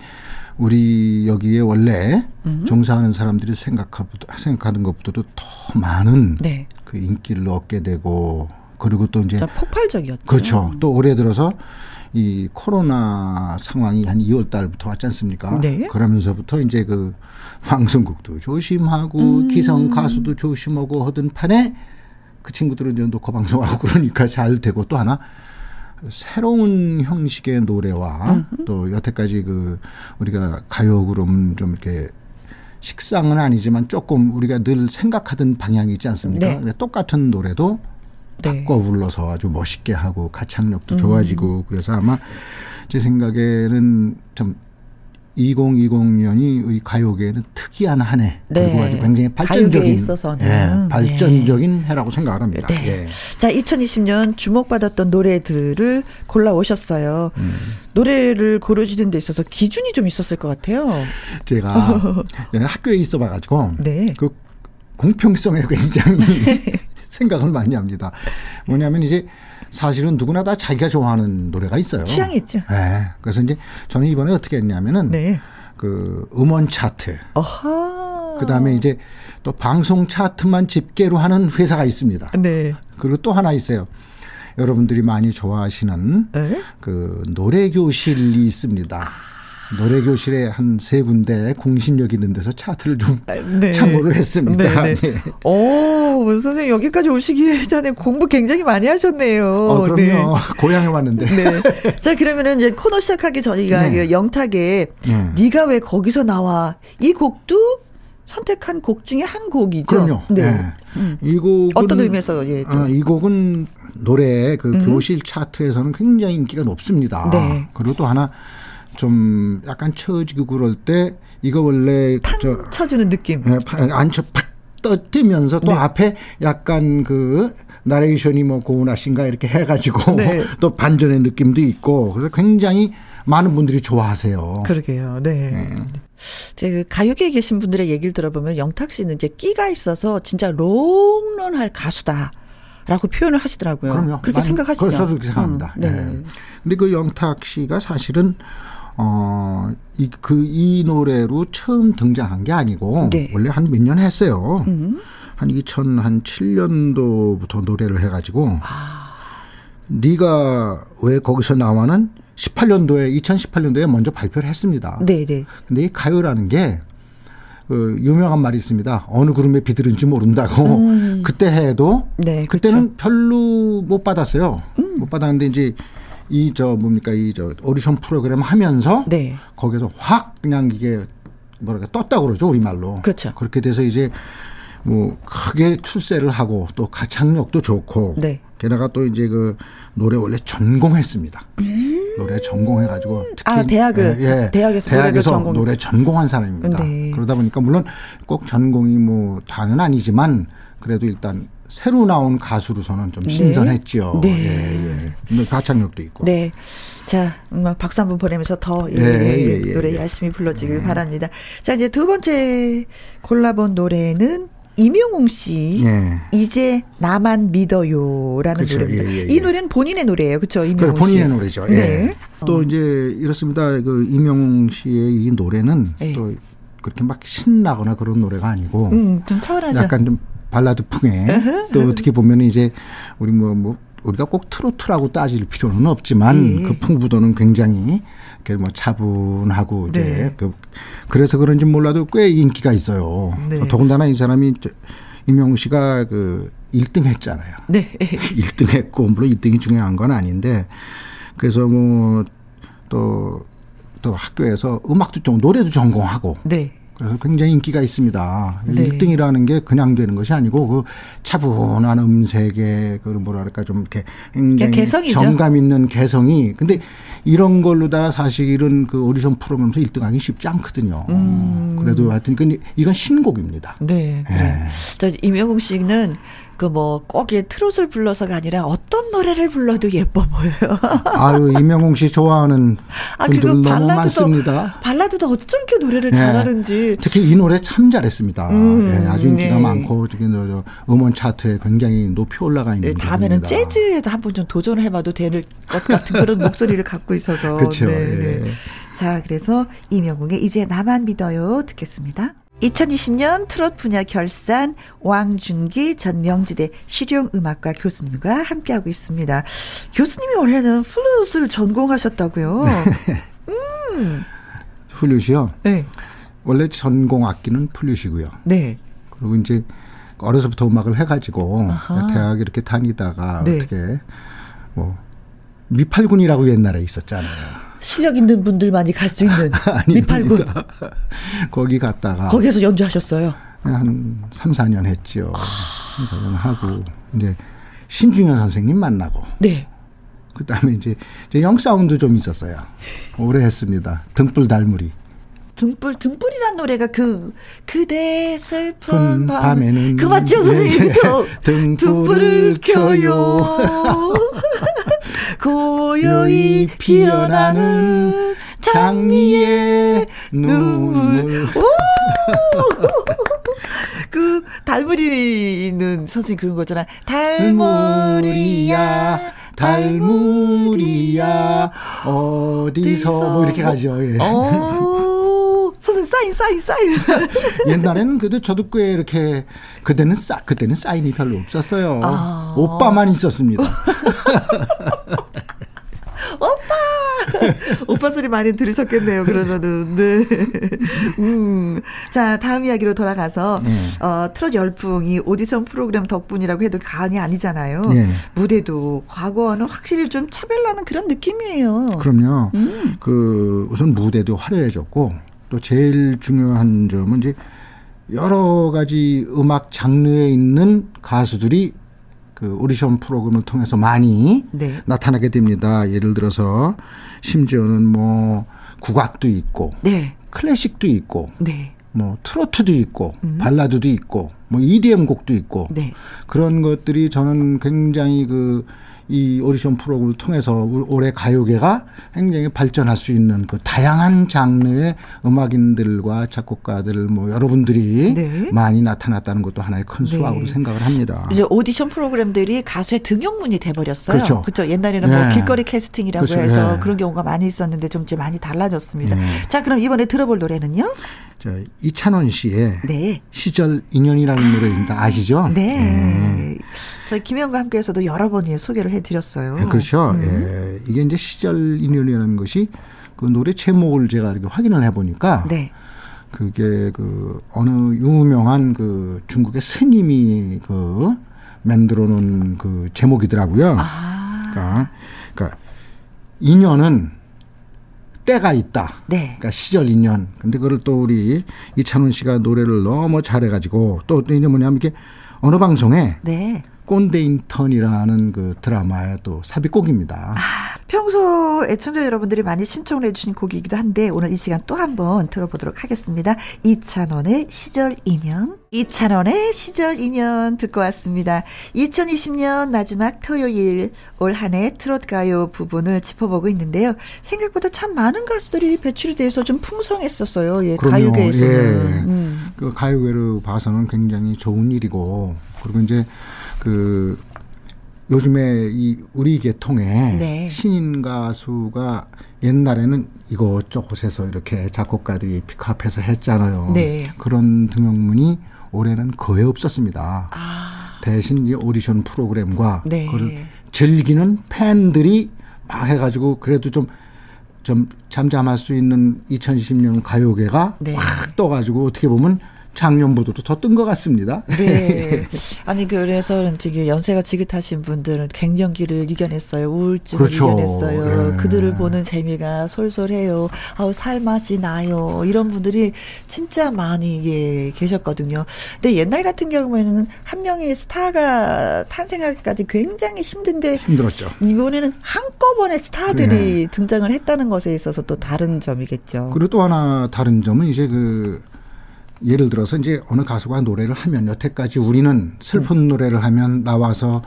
우리 여기에 원래 음. 종사하는 사람들이 생각하, 생각하는 것보다도 더 많은 네. 그 인기를 얻게 되고 그리고 또 이제 폭발적이었죠. 그렇죠. 또 올해 들어서 이 코로나 상황이 한 2월 달부터 왔지 않습니까? 네. 그러면서부터 이제 그 방송국도 조심하고 음. 기성 가수도 조심하고 하던 판에 그 친구들은 이제 녹화 방송하고 그러니까 잘 되고 또 하나 새로운 형식의 노래와 음. 또 여태까지 그 우리가 가요 그럼 좀 이렇게 식상은 아니지만 조금 우리가 늘 생각하던 방향이 있지 않습니까? 네. 똑같은 노래도 네. 바꿔 불러서 아주 멋있게 하고 가창력도 좋아지고 음. 그래서 아마 제 생각에는 좀 2020년이 우리 가요계에는 특이한 한 해. 네. 그리고 아주 굉장히 발전적인 있어서는. 예, 발전적인 네. 해라고 생각을 합니다. 네. 예. 자, 2020년 주목받았던 노래들을 골라 오셨어요. 음. 노래를 고르시는 데 있어서 기준이 좀 있었을 것 같아요. 제가 예, 학교에 있어 봐 가지고 네. 그 공평성에 굉장히 생각을 많이 합니다. 뭐냐면 이제 사실은 누구나 다 자기가 좋아하는 노래가 있어요. 취향이 있죠. 네. 그래서 이제 저는 이번에 어떻게 했냐면은 네. 그 음원 차트. 어하. 그다음에 이제 또 방송 차트만 집계로 하는 회사가 있습니다. 네. 그리고 또 하나 있어요. 여러분들이 많이 좋아하시는 네? 그 노래 교실이 있습니다. 노래 교실에 한 세 군데 공신력 있는 데서 차트를 좀 아, 네. 참고를 했습니다. 네, 네. 네. 오, 선생님 여기까지 오시기 전에 공부 굉장히 많이 하셨네요. 어, 그럼요. 네. 고향에 왔는데. 네. 자, 그러면은 이제 코너 시작하기 전이가 네. 그 영탁에 네. 가왜 거기서 나와 이 곡도 선택한 곡 중에 한 곡이죠. 그럼요. 네. 네. 음. 이 곡은 어떤 의미에서 예, 아, 이 곡은 노래 그 음. 교실 차트에서는 굉장히 인기가 높습니다. 네. 그리고 또 하나 좀 약간 처지고 그럴 때 이거 원래 저 쳐주는 느낌. 예, 안쳐 팍 떠뜨면서 또 네. 앞에 약간 그 나레이션이 뭐 씨인가 이렇게 해가지고 네. 또 반전의 느낌도 있고 그래서 굉장히 많은 분들이 좋아하세요. 그러게요. 네. 네. 제 가요계에 계신 분들의 얘기를 들어보면 영탁 씨는 이제 끼가 있어서 진짜 롱런할 가수다. 라고 표현을 하시더라고요. 그럼요. 그렇게 생각하시죠? 저도 그렇게 생각합니다. 음, 네. 네. 근데 그 영탁 씨가 사실은 어, 이, 그, 이 노래로 처음 등장한 게 아니고, 네. 원래 한 몇 년 했어요. 음. 한 2007년도부터 노래를 해가지고, 아. 네가 왜 거기서 나와는 18년도에, 2018년도에 먼저 발표를 했습니다. 네네. 네. 근데 이 가요라는 게, 그 유명한 말이 있습니다. 어느 그룹에 비들은지 모른다고. 음. 그때 해도 네, 그때는 그렇죠. 별로 못 받았어요. 음. 못 받았는데 이제 이 저 뭡니까 이 저 오디션 프로그램 하면서 네. 거기서 확 그냥 이게 뭐랄까 떴다고 그러죠 우리말로. 그렇죠. 그렇게 돼서 이제 뭐 크게 출세를 하고 또 가창력도 좋고 네. 게다가 또 이제 그 노래 원래 전공했습니다. 음. 노래 전공해가지고 특히 아 대학을 예, 예 대학에서, 대학에서 전공. 노래 전공한 사람입니다. 네. 그러다 보니까 물론 꼭 전공이 뭐 다는 아니지만 그래도 일단 새로 나온 가수로서는 좀 네. 신선했죠. 네. 예, 예. 가창력도 있고. 네. 자, 음, 박수 한번 보내면서 더 예, 예, 예, 노래 열심히 불러주길 네. 바랍니다. 자, 이제 두 번째 골라본 노래는 이명웅 씨 예. 이제 나만 믿어요라는 그렇죠. 노래입니다. 예, 예, 이 노래는 본인의 노래예요, 그렇죠? 이명웅 본인의 노래죠. 네. 또 어. 이제 이렇습니다. 그 이명웅 씨의 이 노래는 또 그렇게 막 신나거나 그런 노래가 아니고 음, 좀 차분하죠. 약간 좀 발라드 풍에 또 어떻게 보면 이제 우리 뭐, 뭐 우리가 꼭 트로트라고 따질 필요는 없지만 네. 그 풍부도는 굉장히 뭐 차분하고 이제 네. 그 그래서 그런지 몰라도 꽤 인기가 있어요. 네. 더군다나 이 사람이 이명우 씨가 그 1등 했잖아요. 네. 1등 했고 물론 1등이 중요한 건 아닌데 그래서 뭐또또 학교에서 음악도 좀 노래도 전공하고 네. 그래서 굉장히 인기가 있습니다. 네. 1등이라는 게 그냥 되는 것이 아니고 그 차분한 음색의 그 뭐랄까 좀 이렇게 굉장히 개성이죠. 정감 있는 개성이 근데 이런 걸로 다 사실은 그 오디션 프로그램에서 1등하기 쉽지 않거든요. 음. 그래도 하여튼 이건 신곡입니다. 네. 네. 네. 이명웅 씨는 그뭐 꼭이 트롯을 불러서가 아니라 어떤 노래를 불러도 예뻐 보여요. 아유 이명웅 씨 좋아하는 아, 분들 너무 발라드도, 많습니다. 발라드도 어쩜 이렇게 노래를 네. 잘하는지. 특히 이 노래 참 잘했습니다. 음, 네, 아주 인기가 네. 많고 특히 음원 차트에 굉장히 높이 올라가 있는. 네, 다음에는 곡입니다. 재즈에도 한번 좀 도전해봐도 될 것 같은 그런 목소리를 갖고 있어서. 그렇죠. 네, 네. 예. 자 그래서 이명웅의 이제 나만 믿어요 듣겠습니다. 2020년 트롯 분야 결산 왕준기 전 명지대 실용음악과 교수님과 함께하고 있습니다. 교수님이 원래는 플룻을 전공하셨다고요? 네. 음. 플룻이요? 네. 원래 전공 악기는 플룻이고요. 네. 그리고 이제 어려서부터 음악을 해가지고 아하. 대학 이렇게 다니다가 네. 어떻게 뭐 미팔군이라고 옛날에 있었잖아요. 실력 있는 분들만이 갈 수 있는 미팔군. 거기 갔다가 거기에서 연주하셨어요. 한 3, 4년 했죠. 아. 3, 4년 하고 이제 신중현 선생님 만나고. 네. 그 다음에 이제, 이제 영 사운드 좀 있었어요. 오래 했습니다. 등불 달무리. 등불 등불이란 노래가 그 그대 슬픈 밤 밤에는 그 맞죠 선생님 네. 그죠 등불을 켜요 고요히 피어나는 장미의 눈물 그 달무리는 선생님 그런 거잖아 달머리야 달무리야 어디서 뭐 이렇게 가죠. 예. 선생님 사인 사인 사인. 옛날에는 그래도 저도 꽤 이렇게 그때는 싸 그때는 사인이 별로 없었어요. 아. 오빠만 있었습니다. 오빠! 오빠 소리 많이 들으셨겠네요, 그러면은. 네. 음. 자, 다음 이야기로 돌아가서, 네. 어, 트롯 열풍이 오디션 프로그램 덕분이라고 해도 과언이 아니잖아요. 네. 무대도 과거와는 확실히 좀 차별나는 그런 느낌이에요. 그럼요. 음. 그, 우선 무대도 화려해졌고, 또 제일 중요한 점은 이제 여러 가지 음악 장르에 있는 가수들이 그 오디션 프로그램을 통해서 많이 네. 나타나게 됩니다. 예를 들어서 심지어는 뭐 국악도 있고 네. 클래식도 있고 네. 뭐 트로트도 있고 음. 발라드도 있고 뭐 EDM 곡도 있고 네. 그런 것들이 저는 굉장히 그 이 오디션 프로그램을 통해서 올해 가요계가 굉장히 발전할 수 있는 그 다양한 장르의 음악인들과 작곡가들 뭐 여러분들이 네. 많이 나타났다는 것도 하나의 큰 네. 수확으로 네. 생각을 합니다. 이제 오디션 프로그램들이 가수의 등용문이 돼 버렸어요. 그렇죠. 그렇죠. 옛날에는 뭐 네. 뭐 길거리 캐스팅이라고 그렇죠. 해서 네. 그런 경우가 많이 있었는데 좀 이제 많이 달라졌습니다. 네. 자, 그럼 이번에 들어볼 노래는요? 저 이찬원 씨의 네. 시절 인연이라는 노래입니다. 아시죠? 네. 네. 저희 김영과 함께해서도 여러 번 소개를 해드렸어요. 네, 그렇죠. 음. 예. 이게 이제 시절 인연이라는 것이 그 노래 제목을 제가 이렇게 확인을 해보니까 네. 그게 그 어느 유명한 그 중국의 스님이 그 만들어 놓은 그 제목이더라고요. 아. 그러니까, 그러니까 인연은 때가 있다. 네. 그러니까 시절 인연. 근데 그걸 또 우리 이찬훈 씨가 노래를 너무 잘해가지고 또 이제 뭐냐면 이게 어느 방송에 네. 꼰대 인턴이라는 그 드라마의 또 삽입곡입니다. 아, 평소 애청자 여러분들이 많이 신청을 해주신 곡이기도 한데 오늘 이 시간 또 한번 들어보도록 하겠습니다. 이찬원의 시절 인연. 이찬원의 시절 인연 듣고 왔습니다. 2020년 마지막 토요일 올 한해 트롯 가요 부분을 짚어보고 있는데요. 생각보다 참 많은 가수들이 배출이 돼서 좀 풍성했었어요. 예, 가요계에서는. 예. 음. 그 가요계를 봐서는 굉장히 좋은 일이고 그리고 이제 그 요즘에 이 우리 계통에 네. 신인 가수가 옛날에는 이것저것에서 이렇게 작곡가들이 픽업해서 했잖아요. 네. 그런 등용문이 올해는 거의 없었습니다. 아. 대신 이 오디션 프로그램과 네. 그걸 즐기는 팬들이 막 해가지고 그래도 좀좀 잠잠할 수 있는 2020년 가요계가 네. 확 떠가지고 어떻게 보면 작년보다도 더 뜬 것 같습니다. 네. 아니 그래서 지금 연세가 지긋하신 분들은 갱년기를 이겨냈어요. 우울증을 그렇죠. 이겨냈어요. 네. 그들을 보는 재미가 솔솔해요. 아우 살맛이 나요. 이런 분들이 진짜 많이 예, 계셨거든요. 근데 옛날 같은 경우에는 한 명의 스타가 탄생하기까지 굉장히 힘든데 힘들었죠. 이번에는 한꺼번에 스타들이 네. 등장을 했다는 것에 있어서 또 다른 점이겠죠. 그리고 또 하나 다른 점은 이제 그 예를 들어서 이제 어느 가수가 노래를 하면 여태까지 우리는 슬픈 음. 노래를 하면 나와서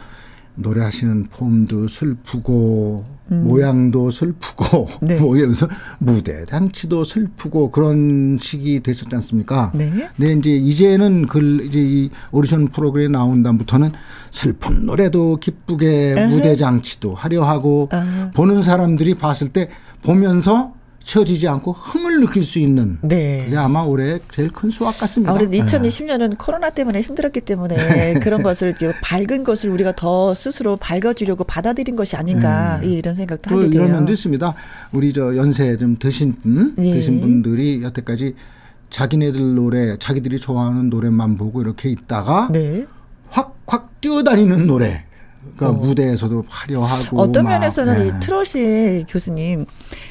노래하시는 폼도 슬프고 음. 모양도 슬프고 네. 뭐 예를 들어서 무대 장치도 슬프고 그런 식이 됐었지 않습니까? 네. 네 이제 이제는 그 이제 이 오디션 프로그램에 나온 다음부터는 슬픈 노래도 기쁘게 uh 무대 장치도 화려하고 uh 보는 사람들이 봤을 때 보면서 치워지지 않고 흥을 느낄 수 있는 네. 그게 아마 올해 제일 큰 수확 같습니다. 아무래도 2020년은 네. 코로나 때문에 힘들었기 때문에 그런 것을 밝은 것을 우리가 더 스스로 밝아지려고 받아들인 것이 아닌가 네. 이런 생각도 하게 돼요. 이런 면도 있습니다. 우리 저 연세 좀 드신 분, 네. 드신 분들이 여태까지 자기네들 노래, 자기들이 좋아하는 노래만 보고 이렇게 있다가 네. 확확 뛰어다니는 노래 그러니까 어. 무대에서도 화려하고 어떤 면에서는 네. 이 트롯이 교수님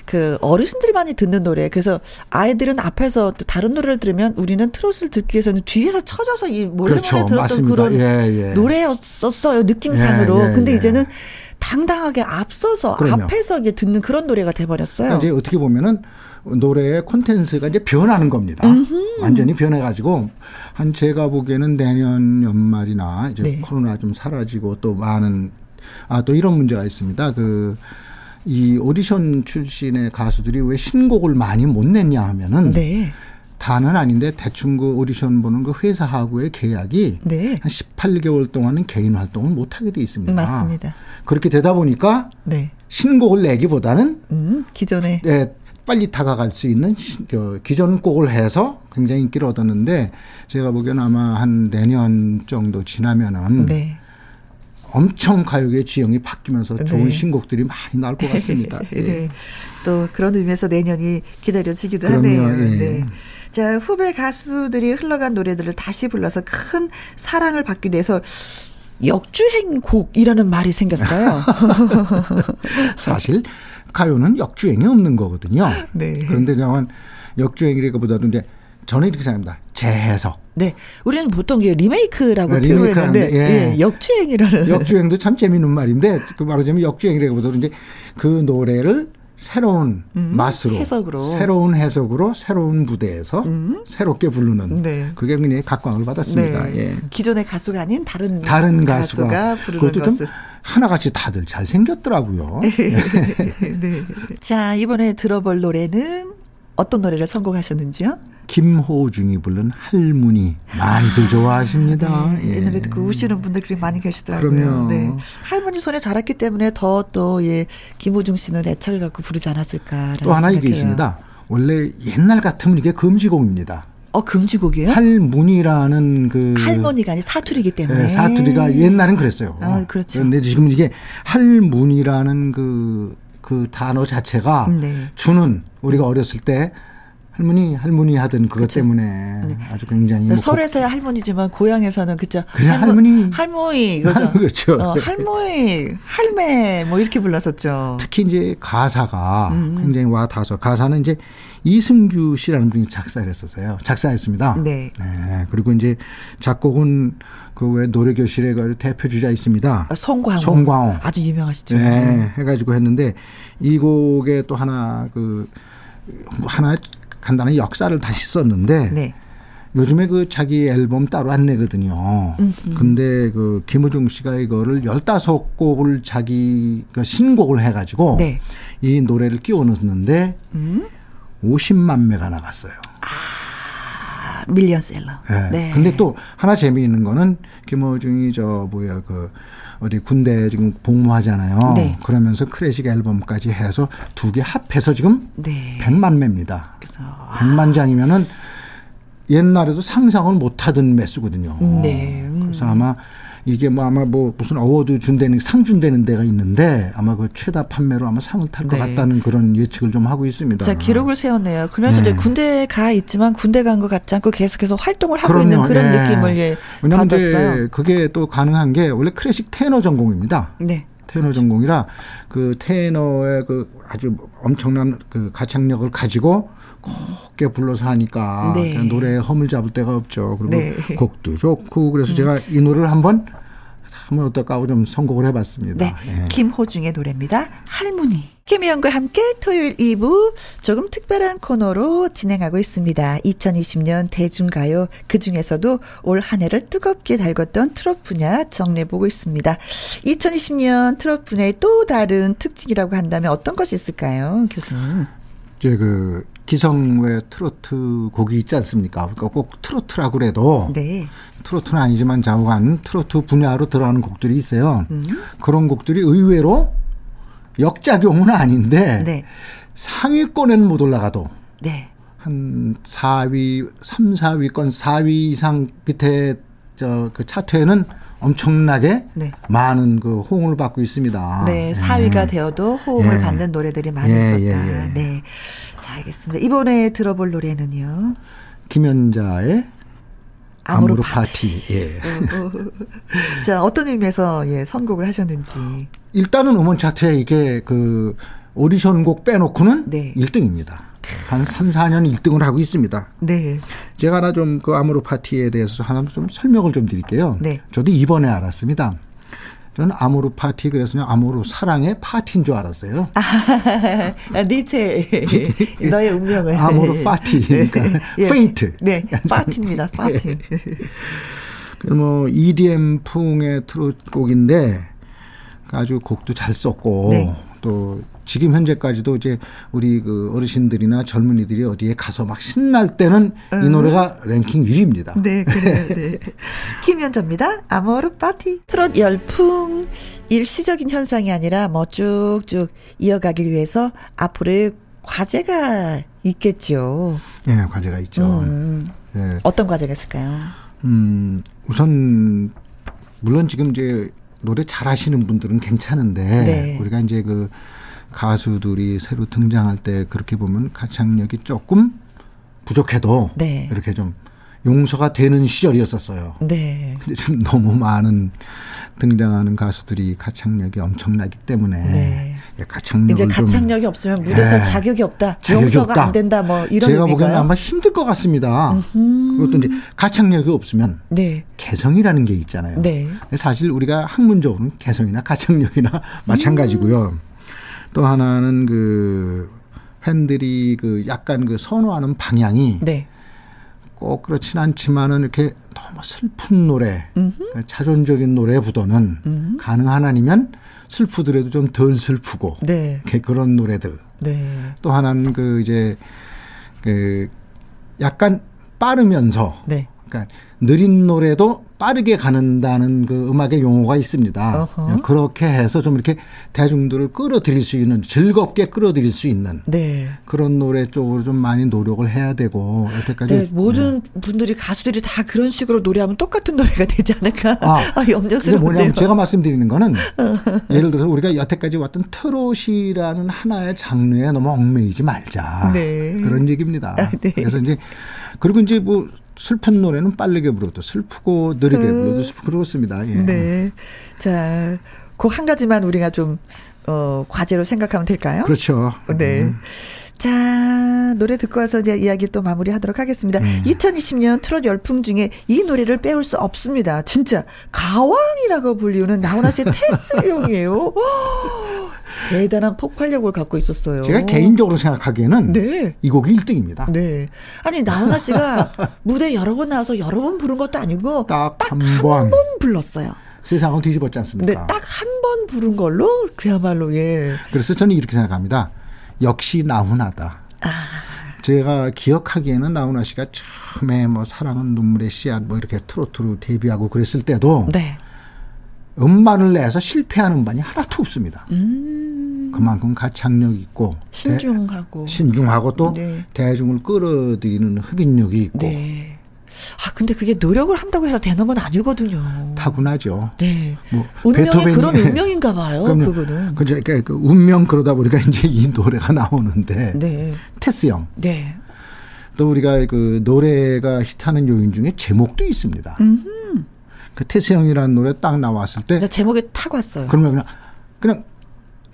그 어르신들이 많이 듣는 노래 그래서 아이들은 앞에서 또 다른 노래를 들으면 우리는 트롯을 듣기 위해서는 뒤에서 쳐져서 이 몰래몰래 그렇죠. 들었던 맞습니다. 그런 예, 예. 노래였었어요 느낌상으로 예, 예 근데 예. 이제는 당당하게 앞서서 그럼요. 앞에서 이제 듣는 그런 노래가 돼버렸어요. 그러니까 이제 어떻게 보면은 노래의 콘텐츠가 이제 변하는 겁니다. 음흠. 완전히 변해가지고 한 제가 보기에는 내년 연말이나 이제 네. 코로나 좀 사라지고 또 많은 아 또 이런 문제가 있습니다. 그 이 오디션 출신의 가수들이 왜 신곡을 많이 못 냈냐 하면은 네. 다는 아닌데 대충 그 오디션 보는 그 회사하고의 계약이 네. 한 18개월 동안은 개인 활동을 못 하게 돼 있습니다. 맞습니다. 그렇게 되다 보니까 네. 신곡을 내기보다는 음, 기존에 네, 빨리 다가갈 수 있는 그 기존 곡을 해서 굉장히 인기를 얻었는데 제가 보기에는 아마 한 내년 정도 지나면은 네. 엄청 가요계 지형이 바뀌면서 네. 좋은 신곡들이 많이 나올 것 같습니다. 네. 예. 또 그런 의미에서 내년이 기다려지기도 그럼요, 하네요. 예. 네. 자, 후배 가수들이 흘러간 노래들을 다시 불러서 큰 사랑을 받기 위해서 역주행곡이라는 말이 생겼어요. 사실 가요는 역주행이 없는 거거든요. 네. 그런데 저는 역주행이라기보다도 이제 저는 이렇게 생각합니다. 재해석. 네. 우리는 보통 리메이크라고 네, 표현하는데 예. 예, 역주행이라는. 역주행도 참 재미있는 말인데 그 말하자면 역주행이라기보다도 이제 그 노래를 새로운 음, 맛으로 해석으로. 새로운 해석으로 새로운 무대에서 음. 새롭게 부르는 네. 그게 굉장히 각광을 받았습니다. 네. 예. 기존의 가수가 아닌 다른 다른 가수가, 가수가 부르는 그것도 좀 하나같이 다들 잘 생겼더라고요. 네. 자 이번에 들어볼 노래는 어떤 노래를 선곡하셨는지요? 김호중이 부른 할머니 많이들 좋아하십니다. 아, 네. 예. 이 노래 듣고 우시는 분들이 많이 계시더라고요. 그럼요. 네. 할머니 손에 자랐기 때문에 더 또 예, 김호중 씨는 애착을 갖고 부르지 않았을까. 또 하나 이게 있습니다. 원래 옛날 같으면 이게 금지곡입니다. 어 금지곡이에요? 할문이라는 그 할머니가 아니 사투리기 때문에 네, 사투리가 옛날엔 그랬어요. 아 그렇죠. 그런데 지금 이게 할문이라는 그그 단어 자체가 네. 주는 우리가 어렸을 때 할머니 할머니 하던 그것 그렇죠. 때문에 네. 아주 굉장히 뭐 서울에서야 할머니지만 고향에서는 그죠 그냥 할머니. 할머니 그죠? 그렇죠. 어, 할머니 할매 뭐 이렇게 불렀었죠. 특히 이제 가사가 음. 굉장히 와 닿아서 가사는 이제 이승규 씨라는 분이 작사를 했었어요. 작사했습니다. 네. 네. 그리고 이제 작곡은 그 왜 노래 교실의 그 대표 주자 있습니다. 아, 송광호. 송광호. 아주 유명하시죠. 네. 해가지고 했는데 이 곡에 또 하나 그 하나 간단한 역사를 다시 썼는데 네. 요즘에 그 자기 앨범 따로 안 내거든요. 음흠. 근데 그 김우중 씨가 이거를 15곡을 자기 그 신곡을 해 가지고 네. 이 노래를 끼워 넣었는데 음? 50만 매가 나갔어요. 아, 밀리언셀러. 네. 네. 근데 또 하나 재미있는 거는 김호중이 저 뭐야 그 어디 군대 지금 복무하잖아요. 네. 그러면서 클래식 앨범까지 해서 두 개 합해서 지금 네. 100만 매입니다. 그래서 100만 장이면은 옛날에도 상상을 못 하던 매수거든요. 네. 음. 그래서 아마 이게 뭐 아마 뭐 무슨 award 준다는 상 준다는 데가 있는데 아마 그 최다 판매로 아마 상을 탈것 네. 같다는 그런 예측을 좀 하고 있습니다. 자 기록을 세웠네요. 그래서 네. 이제 군대 가 있지만 군대 간 것 같지 않고 계속해서 활동을 하고 그럼요. 있는 그런 네. 느낌을 예, 왜냐하면 받았어요. 그게 또 가능한 게 원래 클래식 테너 전공입니다. 네. 테너 전공이라 그 테너의 그 아주 엄청난 그 가창력을 가지고 곱게 불러서 하니까 네. 노래에 허물 잡을 데가 없죠. 그리고 네. 곡도 좋고 그래서 음. 제가 이 노래를 한번 한번 어떨까 좀 선곡을 해봤습니다. 네. 예. 김호중의 노래입니다. 할머니. 김희영과 함께 토요일 2부 조금 특별한 코너로 진행하고 있습니다. 2020년 대중가요 그 중에서도 올 한 해를 뜨겁게 달궜던 트롯 분야 정리해보고 있습니다. 2020년 트롯 분야의 또 다른 특징이라고 한다면 어떤 것이 있을까요, 교수님? 이제 그 기성의 트로트 곡이 있지 않습니까? 그러니까 꼭 트로트라고 그래도 네. 트로트는 아니지만 좌우간 트로트 분야로 들어가는 곡들이 있어요. 음. 그런 곡들이 의외로 역작용은 아닌데 네. 상위권에는 못 올라가도 네. 한 4위, 3, 4위권 4위 이상 밑에 저 그 차트에는 엄청나게 네. 많은 그 호응을 받고 있습니다. 네, 4위가 예. 되어도 호응을 예. 받는 노래들이 많이 예, 있었다. 예, 예. 네. 자, 알겠습니다. 이번에 들어볼 노래는요. 김연자의 아모르, 아모르 파티. 파티. 예. 자, 어떤 의미에서 예, 선곡을 하셨는지. 일단은 음원 차트에 이게 그 오디션 곡 빼놓고는 네. 1등입니다. 한 3, 4년 1등을 하고 있습니다. 네. 제가 하나 좀 그 아모르 파티에 대해서 하나 좀 설명을 좀 드릴게요. 네. 저도 이번에 알았습니다. 저는 아모르 파티 그래서 아모르 사랑의 파티인 줄 알았어요. 아, 니체 너의 운명을 아모르 파티 그러니까 예, fate. 네, 파티입니다. 파티. 뭐 EDM 풍의 트롯 곡인데 아주 곡도 잘 썼고 네. 또 지금 현재까지도 이제 우리 그 어르신들이나 젊은이들이 어디에 가서 막 신날 때는 음. 이 노래가 랭킹 1위입니다. 네, 그래요. 네. 김연자입니다. 아모르 파티. 트롯 열풍 일시적인 현상이 아니라 뭐 쭉쭉 이어가기 위해서 앞으로의 과제가 있겠죠. 네, 과제가 있죠. 음. 네. 어떤 과제가 있을까요? 음, 우선 물론 지금 이제 노래 잘하시는 분들은 괜찮은데 네. 우리가 이제 그 가수들이 새로 등장할 때 그렇게 보면 가창력이 조금 부족해도 네. 이렇게 좀 용서가 되는 시절이었었어요. 네. 근데 지금 너무 많은 등장하는 가수들이 가창력이 엄청나기 때문에 네. 가창력 이제 가창력이 없으면 무대에서 네. 자격이 없다, 자격이 용서가 없다. 안 된다, 뭐 이런 제가 보기에는 아마 힘들 것 같습니다. 음흠. 그것도 이제 가창력이 없으면 네. 개성이라는 게 있잖아요. 네. 사실 우리가 학문적으로는 개성이나 가창력이나 마찬가지고요. 음. 또 하나는 그 팬들이 그 약간 그 선호하는 방향이 네. 꼭 그렇진 않지만은 이렇게 너무 슬픈 노래, 음흠. 자존적인 노래보다는 음흠. 가능한 아니면 슬프더라도 좀 덜 슬프고 네. 그런 노래들. 네. 또 하나는 그 이제 그 약간 빠르면서 네. 그러니까 느린 노래도 빠르게 가는다는 그 음악의 용어가 있습니다. 어허. 그렇게 해서 좀 이렇게 대중들을 끌어들일 수 있는 즐겁게 끌어들일 수 있는 네. 그런 노래 쪽으로 좀 많이 노력을 해야 되고 여태까지 네, 모든 네. 분들이 가수들이 다 그런 식으로 노래하면 똑같은 노래가 되지 않을까 아, 아 염려스러운데요. 뭐냐면 제가 말씀드리는 거는 예를 들어서 우리가 여태까지 왔던 트롯이라는 하나의 장르에 너무 얽매이지 말자 네. 그런 얘기입니다. 아, 네. 그래서 이제 그리고 이제 뭐 슬픈 노래는 빠르게 불러도 슬프고 느리게 음. 불러도 슬프고 그렇습니다. 예. 네. 자, 그한 가지만 우리가 좀, 어, 과제로 생각하면 될까요? 그렇죠. 네. 음. 자, 노래 듣고 와서 이제 이야기 또 마무리 하도록 하겠습니다. 음. 2020년 트롯 열풍 중에 이 노래를 빼올 수 없습니다. 진짜 가왕이라고 불리우는 나훈아 씨의 테스형이에요. 대단한 폭발력을 갖고 있었어요. 제가 개인적으로 생각하기에는 네. 이 곡이 1등입니다. 네. 아니 나훈아 씨가 무대 여러 번 나와서 여러 번 부른 것도 아니고 딱 한번 불렀어요. 세상을 뒤집었지 않습니까? 네, 딱 한 번 부른 걸로 그야말로 예. 그래서 저는 이렇게 생각합니다. 역시 나훈아다. 아. 제가 기억하기에는 나훈아 씨가 처음에 뭐 사랑은 눈물의 씨앗 뭐 이렇게 트로트로 데뷔하고 그랬을 때도 네. 음반을 내서 실패하는 음반이 하나도 없습니다. 음. 그만큼 가창력 있고 신중하고 대, 신중하고 또 네. 대중을 끌어들이는 흡인력이 있고 네. 아 근데 그게 노력을 한다고 해서 되는 건 아니거든요. 타고나죠. 네. 뭐 운명이 베토벤이, 그런 운명인가 봐요. 그거는. 그러니까 그 운명 그러다 보니까 이제 이 노래가 나오는데 네. 테스 형. 네. 또 우리가 그 노래가 히트하는 요인 중에 제목도 있습니다. 음흠. 그 테스형이라는 노래 딱 나왔을 때 제목에 탁 왔어요. 그러면 그냥 그냥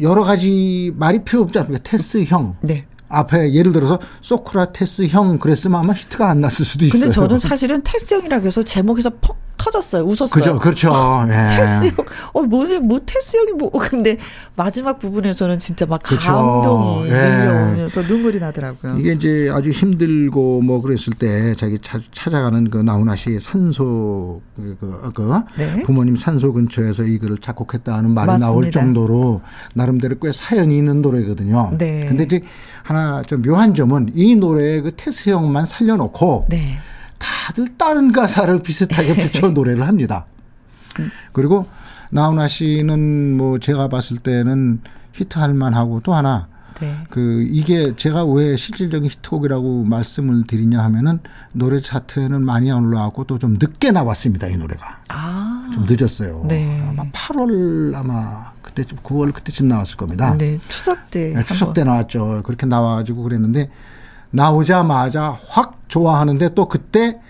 여러 가지 말이 필요 없지 않습니까? 테스 형. 네. 앞에 예를 들어서 소크라테스 형 그랬으면 아마 히트가 안 났을 수도 있어요. 근데 저는 사실은 테스 형이라고 해서 제목에서 퍽 터졌어요. 웃었어요. 그죠, 그렇죠. 예. 테스 형, 어, 뭐냐, 뭐 테스 형이 뭐. 근데 마지막 부분에서는 진짜 막 그렇죠. 감동이 예. 밀려오면서 눈물이 나더라고요. 이게 이제 아주 힘들고 뭐 그랬을 때 자기 찾아가는 그 나훈아 씨 산소 그, 그, 그 네. 부모님 산소 근처에서 이 글을 작곡했다 하는 말이 맞습니다. 나올 정도로 나름대로 꽤 사연이 있는 노래거든요. 네. 근데 이제 하나 좀 묘한 점은 이 노래의 그 테스 형만 살려놓고 네. 다들 다른 가사를 비슷하게 붙여 노래를 합니다. 그리고 나훈아 씨는 뭐 제가 봤을 때는 히트할 만하고 또 하나 네. 그 이게 제가 왜 실질적인 히트곡이라고 말씀을 드리냐 하면은 노래 차트에는 많이 안 올라왔고 또 좀 늦게 나왔습니다 이 노래가 아. 좀 늦었어요. 네. 아마 8월 아마 그때쯤 9월 그때쯤 나왔을 겁니다. 네 추석 때 네, 추석 때 나왔죠. 그렇게 나와가지고 그랬는데 나오자마자 확 좋아하는데 또 그때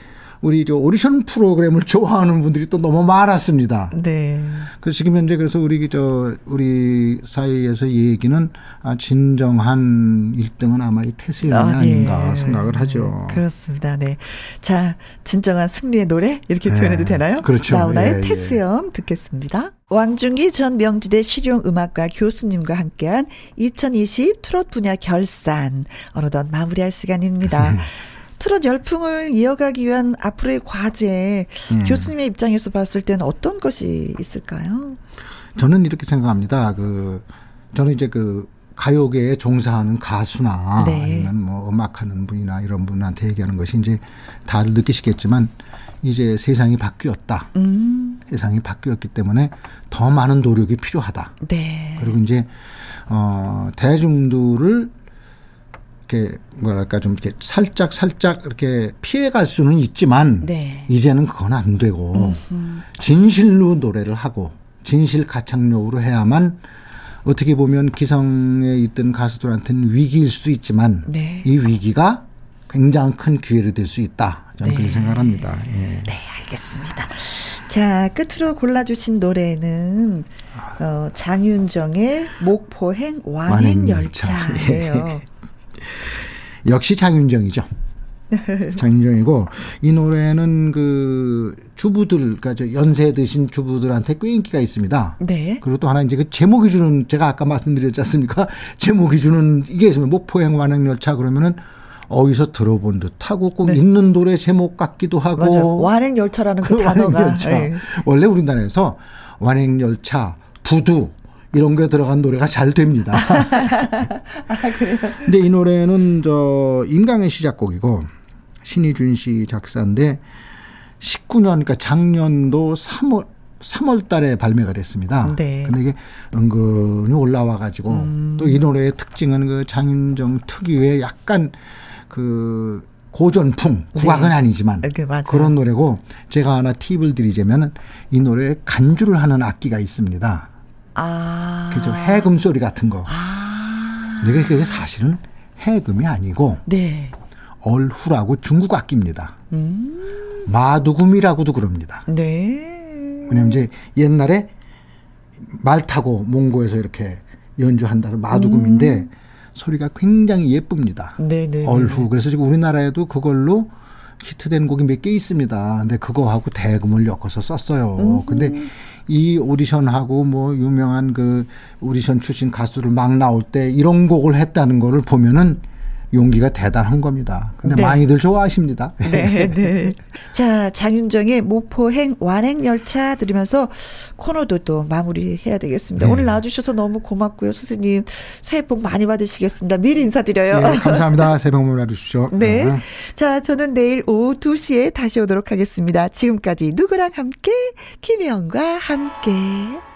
우리 저 오디션 프로그램을 좋아하는 분들이 또 너무 많았습니다. 네. 그래서 지금 현재 그래서 우리 저 우리 사이에서 얘기는 아, 진정한 1등은 아마 이 태수연이 아, 네. 닌가 생각을 하죠. 그렇습니다. 네. 자, 진정한 승리의 노래 이렇게 네. 표현해도 되나요? 그렇죠. 나훈아의 예, 태수연 예. 듣겠습니다. 왕중기 전 명지대 실용음악과 교수님과 함께한 2020 트롯 분야 결산 어느덧 마무리할 시간입니다. 트롯 열풍을 이어가기 위한 앞으로의 과제 예. 교수님의 입장에서 봤을 때는 어떤 것이 있을까요? 저는 이렇게 생각합니다. 그 저는 이제 그 가요계에 종사하는 가수나 네. 아니면 뭐 음악하는 분이나 이런 분한테 얘기하는 것이 이제 다들 느끼시겠지만 이제 세상이 바뀌었다. 음. 세상이 바뀌었기 때문에 더 많은 노력이 필요하다. 네. 그리고 이제 어 대중들을 이렇게 뭐랄까 좀 이렇게 살짝 살짝 이렇게 피해갈 수는 있지만 네. 이제는 그건 안 되고. 진실로 노래를 하고 진실 가창력으로 해야만 어떻게 보면 기성에 있던 가수들한테는 위기일 수도 있지만 네. 이 위기가 굉장히 큰 기회를 될수 있다. 저는 네. 그렇게 생각합니다. 예. 네, 알겠습니다. 자, 끝으로 골라주신 노래는 어, 장윤정의 목포행 완행열차예요. 예. 역시 장윤정이죠. 장윤정이고 이 노래는 그 주부들 그러니까 연세 드신 주부들한테 꽤 인기가 있습니다. 네. 그리고 또 하나 이제 그 제목이 주는 제가 아까 말씀드렸지 않습니까? 제목이 주는 이게 있으면 목포행 완행열차 그러면은 어디서 들어본 듯하고 꼭 네. 있는 노래 제목 같기도 하고 맞아요. 완행열차라는 그, 그 단어가 완행열차. 네. 원래 우리나라에서 완행열차 부두 이런 게 들어간 노래가 잘 됩니다. 아, 근데 이 노래는 저 임강의 시작곡이고 신희준 씨 작사인데 19년 그러니까 작년도 3월 3월 달에 발매가 됐습니다. 네. 근데 이게 은근히 올라와 가지고 음. 또이 노래의 특징은 그 장윤정 특유의 약간 그 고전풍 국악은 네. 아니지만 네, 그런 노래고 제가 하나 팁을 드리자면은 이 노래에 간주를 하는 악기가 있습니다. 아. 그죠. 해금 소리 같은 거. 아. 근데 그게 사실은 해금이 아니고 네. 얼후라고 중국 악기입니다. 음. 마두금이라고도 그럽니다. 네. 왜냐면 이제 옛날에 말 타고 몽고에서 이렇게 연주한다는 마두금인데 음. 소리가 굉장히 예쁩니다. 네네. 네, 네. 얼후. 그래서 지금 우리나라에도 그걸로 히트된 곡이 몇 개 있습니다. 근데 그거하고 대금을 엮어서 썼어요. 음. 근데 이 오디션하고 뭐 유명한 그 오디션 출신 가수를 막 나올 때 이런 곡을 했다는 거를 보면은 용기가 대단한 겁니다. 근데 네. 많이들 좋아하십니다. 네, 네. 자, 장윤정의 모포행 완행 열차 들으면서 코너도 또 마무리해야 되겠습니다. 네. 오늘 나와주셔서 너무 고맙고요. 선생님, 새해 복 많이 받으시겠습니다. 미리 인사드려요. 네, 감사합니다. 새해 복 많이 받으십시오. 네. 네. 자, 저는 내일 오후 2시에 다시 오도록 하겠습니다. 지금까지 누구랑 함께? 김혜영과 함께.